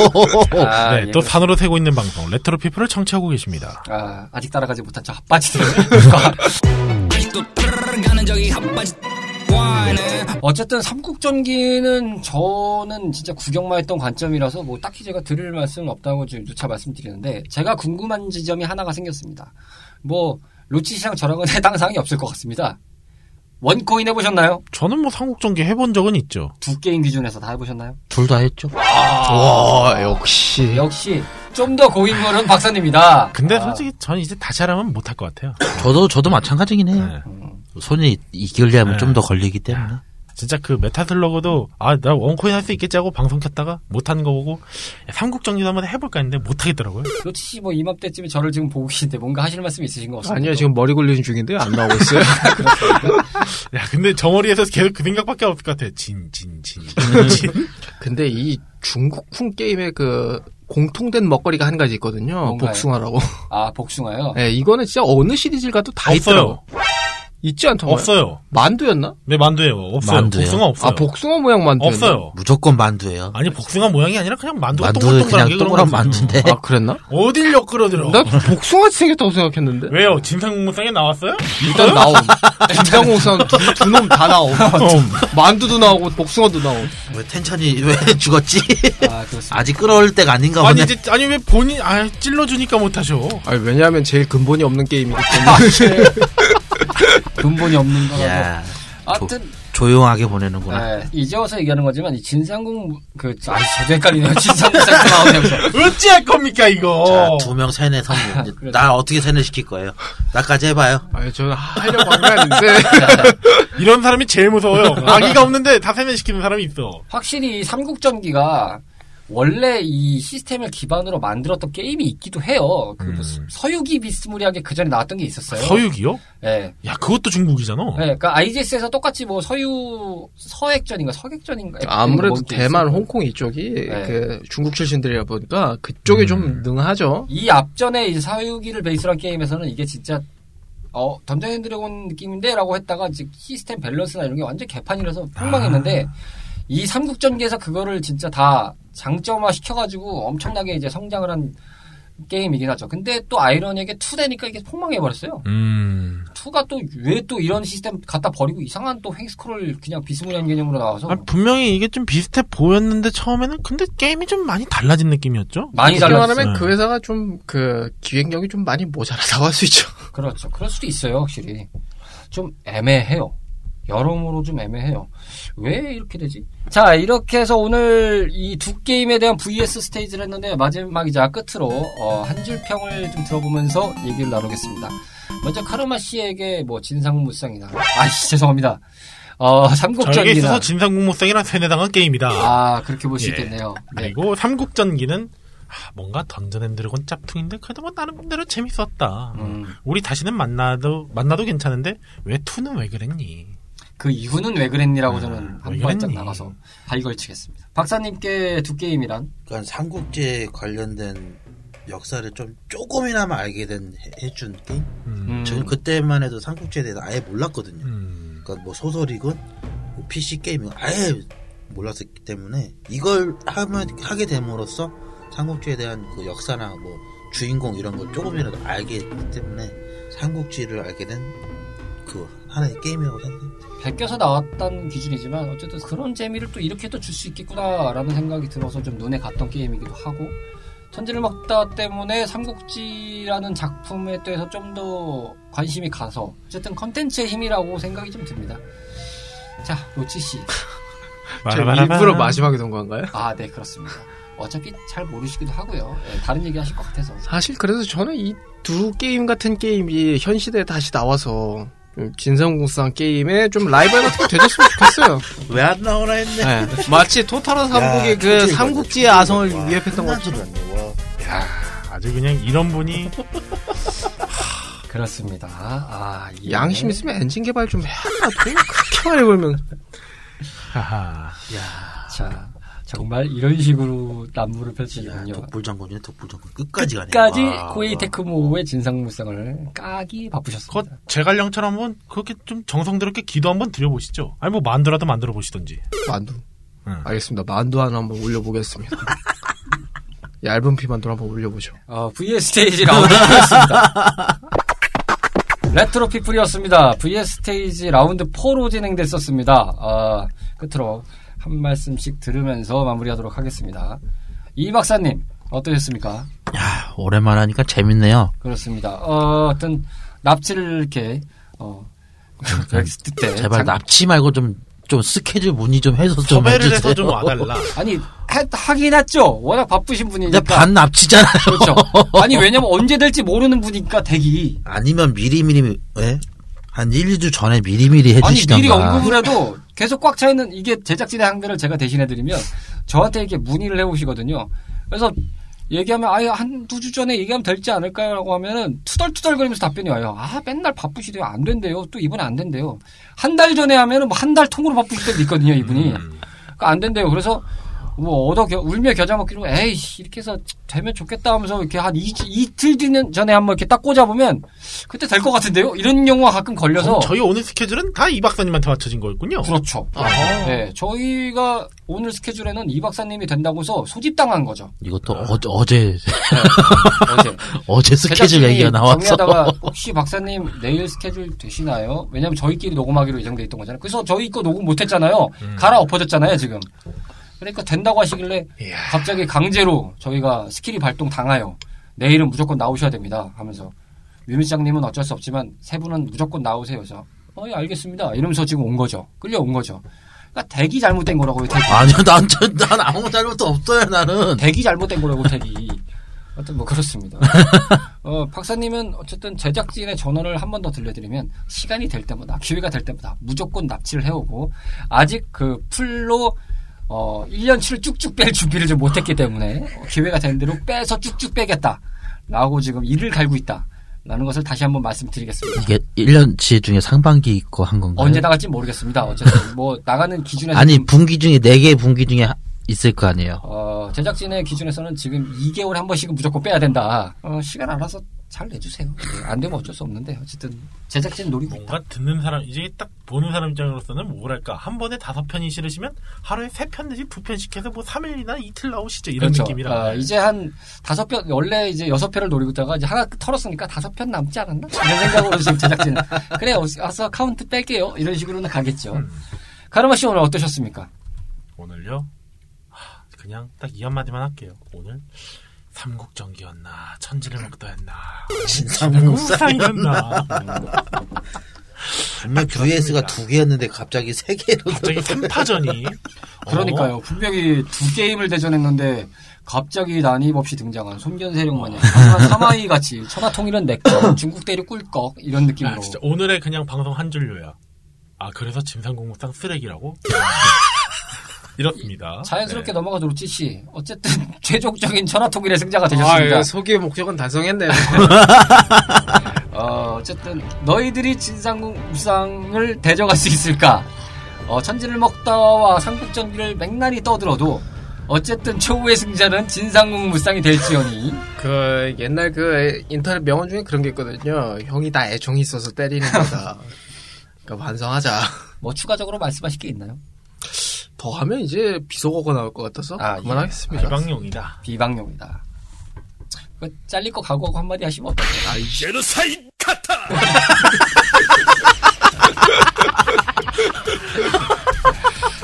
아, 네, 예. 또 산으로 새고 있는 방송 레트로 피플을 청취하고 계십니다. 아, 아직 따라가지 못한 저 핫바지들. 어쨌든 삼국전기는 저는 진짜 구경만 했던 관점이라서 뭐 딱히 제가 드릴 말씀은 없다고 지금 누차 말씀드리는데 제가 궁금한 지점이 하나가 생겼습니다. 뭐 로치 씨랑 저랑은 해당 사항이 없을 것 같습니다. one coin 해보셨나요? 저는 뭐 삼국전기 해본 적은 있죠. 두 게임 기준에서 다 해보셨나요? 둘 다 했죠. 와, 역시. 역시 좀 더 고인물은 박사님이다. 근데 아, 솔직히 저는 이제 다시 하라면 못할 것 같아요. 저도 저도 마찬가지긴 해요. 네. 손이 이기려면 네. 좀더 걸리기 때문에. 진짜 그 메탈슬러그도 아 나 one coin 할 수 있겠지 하고 방송 켰다가 못하는 거 보고 삼국전기도 한번 해볼까 했는데 못하겠더라고요. 로치 씨 뭐 이맘때쯤에 저를 지금 보고 계신데 뭔가 하실 말씀 있으신 거 없습니까? 아니요, 지금 머리 굴리는 중인데요. 안 나오고 있어요. 야 근데 저 머리에서 계속 그 생각밖에 없을 것 같아. 진진진 진. 근데 이 중국 쿵 게임의 그 공통된 먹거리가 한 가지 있거든요. 뭔가요? 복숭아라고. 아 복숭아요. 네, 이거는 진짜 어느 시리즈를 가도 다 있더라고. 있지 않던가요? 없어요. 만두였나? 네 만두예요. 없어요. 만두요? 복숭아 없어요. 아, 복숭아 모양 만두였나? 없어요. 무조건 만두예요. 아니 복숭아 모양이 아니라 그냥 만두가 만두 동글동글하게 그냥 그런 동그란. 만두인데. 아, 그랬나? 어딜 엮으러들어? 나 복숭아같이 생겼다고 생각했는데. 왜요? 진상공무상에 나왔어요? 일단 나옴. 김상공상 두 놈 다 나옴. 만두도 나오고 복숭아도 나옴. 왜 텐션이 왜 죽었지? 아 그렇습니다. 아직 끌어올 때가 아닌가 아니 보네. 이제 아니 왜 본인 아 찔러주니까 못하셔? 아니, 왜냐하면 제일 근본이 없는 게임이기 때문에. 근본이 없는 거라고. 야, 아무튼 조용하게 보내는구나. 네, 이제 와서 얘기하는 거지만 이 진상궁 그 아이 저도 헷갈리네요. 진상궁 나오네요. 어찌할 겁니까 이거? 자, 두명 세뇌 성공. 그렇죠. 나 어떻게 세뇌 시킬 거예요? 나까지 해봐요. 아니, 저는 하려고 한게 아닌데. 이런 사람이 제일 무서워요. 아기가 없는데 다 세뇌 시키는 사람이 있어. 확실히 이 삼국전기가 원래 이 시스템을 기반으로 만들었던 게임이 있기도 해요. 그 음. 서유기 비스무리하게 그 전에 나왔던 게 있었어요. 서유기요? 네. 야 그것도 중국이잖아. 네, 그러니까 IGS에서 똑같이 뭐 서유 서액전인가 서객전인가 아무래도 뭐 대만, 있었고. 홍콩 이쪽이 네. 그 중국 출신들이라 보니까 그쪽이 좀 음. 능하죠. 이 앞전에 이 서유기를 베이스로 한 게임에서는 이게 진짜 어 던전 앤 드래곤 느낌인데 라고 했다가 이제 시스템 밸런스나 이런 게 완전 개판이라서 폭망했는데 이 삼국전기에서 그거를 진짜 다 장점화 시켜가지고 엄청나게 이제 성장을 한 게임이긴 하죠. 근데 또 아이러니하게 2 되니까 이게 폭망해버렸어요. 음. 2가 또 왜 또 이런 시스템 갖다 버리고 이상한 또 횡스크롤 그냥 비스무리한 개념으로 나와서 아, 분명히 이게 좀 비슷해 보였는데 처음에는 근데 게임이 좀 많이 달라진 느낌이었죠. 많이 달라졌어요. 말하면 네. 그 회사가 좀 그 기획력이 좀 많이 모자라다고 할 수 있죠. 그렇죠. 그럴 수도 있어요, 확실히. 좀 애매해요. 여러모로 좀 애매해요. 왜 이렇게 되지? 자, 이렇게 해서 오늘 이 두 게임에 대한 VS 스테이지를 했는데 마지막이자 끝으로 어, 한줄 평을 좀 들어보면서 얘기를 나누겠습니다. 먼저 카르마 씨에게 뭐 진상무쌍이나 아이씨 죄송합니다. 어, 저에게 삼국전기나 있어서 진상국무성이란 세뇌당한 게임이다. 아 그렇게 볼수 예. 있겠네요. 네. 그리고 삼국전기는 아, 뭔가 던전앤드래곤 짭퉁인데 그래도 뭐 나름대로 재밌었다. 음, 우리 다시는 만나도 만나도 괜찮은데 왜 투는 왜 그랬니? 그 이유는 왜 그랬니라고 아, 저는 한왜 발짝? 나가서 발걸치겠습니다. 박사님께 두 게임이란 그러니까 삼국지에 관련된 역사를 좀 조금이나마 알게 된 해- 해준 게임. 음. 음, 저는 그때만 해도 삼국지에 대해서 아예 몰랐거든요. 음. 그러니까 뭐 소설이건 뭐 PC 게임이건 아예 몰랐었기 때문에 이걸 하면 하게 됨으로써 삼국지에 대한 그 역사나 뭐 주인공 이런 걸 조금이라도 알게 했기 때문에 삼국지를 알게 된 그 하나의 게임이라고 생각합니다. 베껴서 나왔다는 기준이지만 어쨌든 그런 재미를 또 이렇게도 줄수 있겠구나라는 생각이 들어서 좀 눈에 갔던 게임이기도 하고 천지를 먹다 때문에 삼국지라는 작품에 대해서 좀 더 관심이 가서 어쨌든 컨텐츠의 힘이라고 생각이 좀 듭니다. 자, 로치 씨. 제가 일부러 마지막에 둔 건가요? 아, 네, 그렇습니다. 어차피 잘 모르시기도 하고요. 네, 다른 얘기 하실 것 같아서. 사실 그래서 저는 이 두 게임 같은 게임이 현 시대에 다시 나와서 좀 진성공상 게임에 좀 라이벌 같은 게 되줬으면 좋겠어요. 왜 안 나오나 했네. 네. 마치 토탈화 삼국의 야, 그 삼국지의 아성을 와, 위협했던 것처럼. 야, 아주 그냥 이런 분이 그렇습니다. 아, 이 양심 있으면 엔진 개발 좀 해야 돈 그렇게 많이 벌면. 하하. 자, 정말 이런 식으로 난무를 야, 펼치는군요. 독불장군이네, 독불장군. 끝까지 가네. 끝까지 와, 코에이 와. 테크모의 진삼무쌍을 까기 그 바쁘셨습니다. 제갈량처럼 한번 그렇게 좀 정성스럽게 기도 한번 드려보시죠. 아니 뭐 만두라도 만들어 보시던지. 만두. 응. 알겠습니다. 만두 하나 한번 올려보겠습니다. 얇은 피 만두 한번 올려보죠. 어, VS 스테이지 라운드였습니다. 레트로 피플이었습니다. VS 스테이지 라운드 4로 진행됐었습니다. 아, 끝으로 한 말씀씩 들으면서 마무리하도록 하겠습니다. 이 박사님 어떠셨습니까? 야, 오랜만에 하니까 재밌네요. 그렇습니다. 어, 어떤 납치를 이렇게 어, next 때 제발 장- 납치 말고 좀, 좀 스케줄 문의 좀 해서 좀 섭외를 해주세요. 해서 좀 와달라. 아니 하, 하긴 했죠. 워낙 바쁘신 분이니까. 반 납치잖아요. 그렇죠. 아니 왜냐면 언제 될지 모르는 분이니까 대기. 아니면 미리 미리, 예? 한 1, 2주 전에 미리미리 아니 해주시던가. 미리 언급을 해도 계속 꽉 차 있는 이게 제작진의 항배를 제가 대신해드리면 저한테 이렇게 문의를 해오시거든요. 그래서 얘기하면 아예 한 두 주 전에 얘기하면 될지 않을까요 라고 하면은 투덜투덜거리면서 답변이 와요. 아 맨날 바쁘시대요. 안 된대요. 또 이번에 안 된대요. 한 달 전에 하면은 뭐 한 달 통으로 바쁘실 때도 있거든요. 이분이. 음. 그러니까 안 된대요. 그래서 뭐 얻어 겨- 울며 겨자 먹기로 에이씨 이렇게 해서 되면 좋겠다 하면서 이렇게 한 이, 이틀 뒤는 전에 한번 이렇게 딱 꽂아보면 그때 될 것 같은데요. 이런 경우가 가끔 걸려서 그럼 저희 오늘 스케줄은 다 이 박사님한테 맞춰진 거였군요. 그렇죠. 네, 저희가 오늘 스케줄에는 이 박사님이 된다고 해서 소집당한 거죠. 이것도 어, 어제, 어제. 어제 스케줄 얘기가 나와서. 정리하다가 혹시 박사님 내일 스케줄 되시나요? 왜냐면 저희끼리 녹음하기로 예정돼 있던 거잖아요. 그래서 저희 거 녹음 못했잖아요. 갈아 엎어졌잖아요 지금. 그러니까 된다고 하시길래 이야. 갑자기 강제로 저희가 스킬이 발동 당하여 내일은 무조건 나오셔야 됩니다 하면서 뮤미장님은 어쩔 수 없지만 세 분은 무조건 나오세요. 그래서 어, 예, 알겠습니다. 이러면서 지금 온 거죠. 끌려온 거죠. 그러니까 대기 잘못된 거라고요. 대기. 아니요, 난, 전- 난 아무 잘못도 없어요, 나는. 대기 잘못된 거라고 대기. 하여튼 뭐 그렇습니다. 어, 박사님은 어쨌든 제작진의 전원을 한 번 더 들려드리면 시간이 될 때마다 기회가 될 때마다 무조건 납치를 해오고 아직 그 풀로 어 1년치를 쭉쭉 뺄 준비를 좀 못했기 때문에 어, 기회가 되는 대로 빼서 쭉쭉 빼겠다. 라고 지금 일을 갈고 있다. 라는 것을 다시 한번 말씀드리겠습니다. 이게 1년치 중에 상반기 거 한 건가요? 언제 나갈지 모르겠습니다. 어쨌든 뭐 나가는 기준에서 아니, 분기 중에, 4개 분기 중에 하- 있을 거 아니에요. 어, 제작진의 기준에서는 지금 2개월에 한 번씩은 무조건 빼야 된다. 어, 시간 알아서 잘 내주세요. 네, 안 되면 어쩔 수 없는데 어쨌든 제작진 노리고 있다. 뭔가 듣는 사람 이제 딱 보는 사람 입장으로서는 뭐랄까 한 번에 다섯 편이 싫으시면 하루에 세 편 내지 두 편씩 해서 뭐 3일이나 이틀 나오시죠 이런 그렇죠. 느낌이라 어, 이제 한 다섯 편 원래 이제 여섯 편을 노리고 있다가 이제 하나 털었으니까 다섯 편 남지 않았나 이런 생각으로 지금 제작진 그래 와서 카운트 뺄게요 이런 식으로는 가겠죠. 음. 가르마 씨 오늘 어떠셨습니까? 오늘요 하, 그냥 딱 이 한마디만 할게요 오늘 삼국전기였나 천지를 먹다였나 진상무쌍. 무쌍이었나 분명 VS가 두 개였는데 갑자기 세 개로. 갑자기 3파전이. 그러니까요. 분명히 두 게임을 대전했는데 갑자기 난입 없이 등장한 손견 세력 마냥 하지만 사마이 같이 천하통일은 내꺼 중국 대륙 꿀꺽 이런 아, 느낌으로 진짜 오늘의 그냥 방송 한 줄요야. 아, 그래서 진상공무상 쓰레기라고? 이렇습니다. 자연스럽게 네. 넘어가도록 찌씨 어쨌든 최종적인 천하통일의 승자가 아, 되셨습니다. 예, 소기의 목적은 달성했네요. 어, 어쨌든 너희들이 진상국 무쌍을 대적할 수 있을까? 어, 천지를 먹다와 삼국전기를 맥날이 떠들어도 어쨌든 최후의 승자는 진상국 무쌍이 될지언니 그 옛날 그 인터넷 명언 중에 그런 게 있거든요. 형이 다 애정이 있어서 때리는 거다. 그러니까 반성하자. 뭐 추가적으로 말씀하실 게 있나요? 더 하면 이제 비속어가 나올 것 같아서 아, 예. 그만하겠습니다. 비방용이다. 비방용이다. 그 잘릴 거 각오하고 한마디 하시면 어떨까요?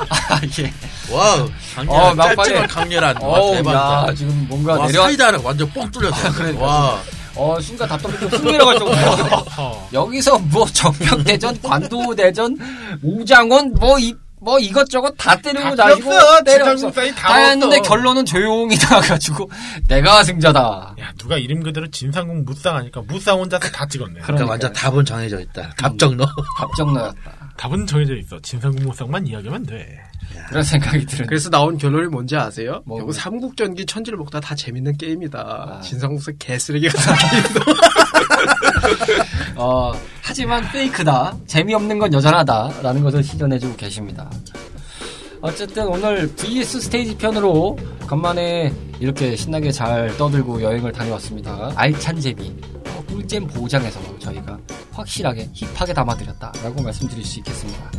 아, 예. 와우. 어, 강렬한, 막판에- 짧지만 강렬한. 와, 어우, 대박이다. 야, 지금 뭔가 와, 내려, 사이다를 완전 뻥 뚫렸어. 그러니까. 와. 어, 순간 답답해 좀쑥 내려갈 정도로. 어. 여기서 뭐 정평대전, 관도대전, 우장원, 뭐, 이, 뭐 이것저것 다 때리고 다 다니고 없어. 때려 진상국상이 다다 했는데. 결론은 조용히 나가가지고 내가 승자다. 야, 누가 이름 그대로 진상공 무쌍 하니까 무쌍 혼자서 다 찍었네. 그러니까. 완전 답은 정해져 있다. 답정 넣어. 갑정 나였다. 답은 정해져 있어. 진상공 무쌍만 이야기하면 돼. 그런 생각이 드는. 그래서 나온 결론이 뭔지 아세요? 뭐, 결국 뭐. 삼국전기 천지를 먹다 다 재밌는 게임이다. 아. 진상국사 개쓰레기 같은 게임이다. 어, 하지만 페이크다. 재미없는 건 여전하다. 라는 것을 시전해주고 계십니다. 어쨌든 오늘 VS 스테이지 편으로 간만에 이렇게 신나게 잘 떠들고 여행을 다녀왔습니다. 알찬 재미, 어, 꿀잼 보장해서 저희가 확실하게 힙하게 담아드렸다라고 말씀드릴 수 있겠습니다.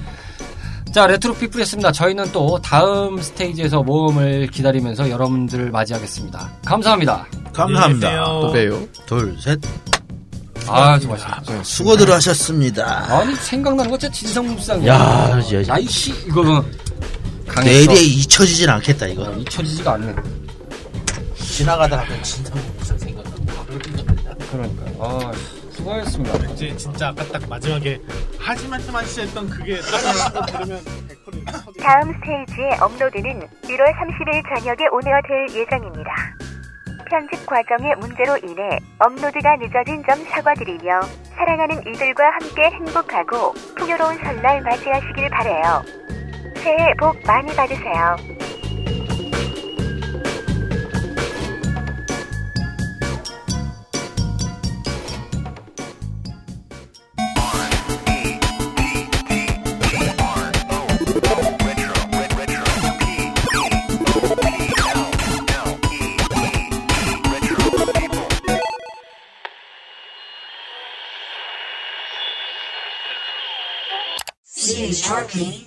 자, 레트로 피플이었습니다. 저희는 또 다음 스테이지에서 모험을 기다리면서 여러분들을 맞이하겠습니다. 감사합니다. 감사합니다. 또 봬요. 둘, 셋. 아, 수고하셨습니다. 수고들 하셨습니다. 아니 생각나는 거 진짜 진삼국무쌍이야. 야, 진짜. 야이씨 이거는 강했어. 내일에 잊혀지진 않겠다, 이거. 어, 잊혀지지가 않는. 지나가다 하면 진상 무슨 생각나고. 그러니까. 아, 수고하셨습니다. 이제 진짜 아까 딱 마지막에 하지 말씀 하시 했던 그게 딱 들으면 100% 터지겠다. 다음 스테이지의 업로드는 1월 30일 저녁에 오늘될 예정입니다. 편집 과정의 문제로 인해 업로드가 늦어진 점 사과드리며 사랑하는 이들과 함께 행복하고 풍요로운 설날 맞이하시길 바래요. 새해 복 많이 받으세요. alguém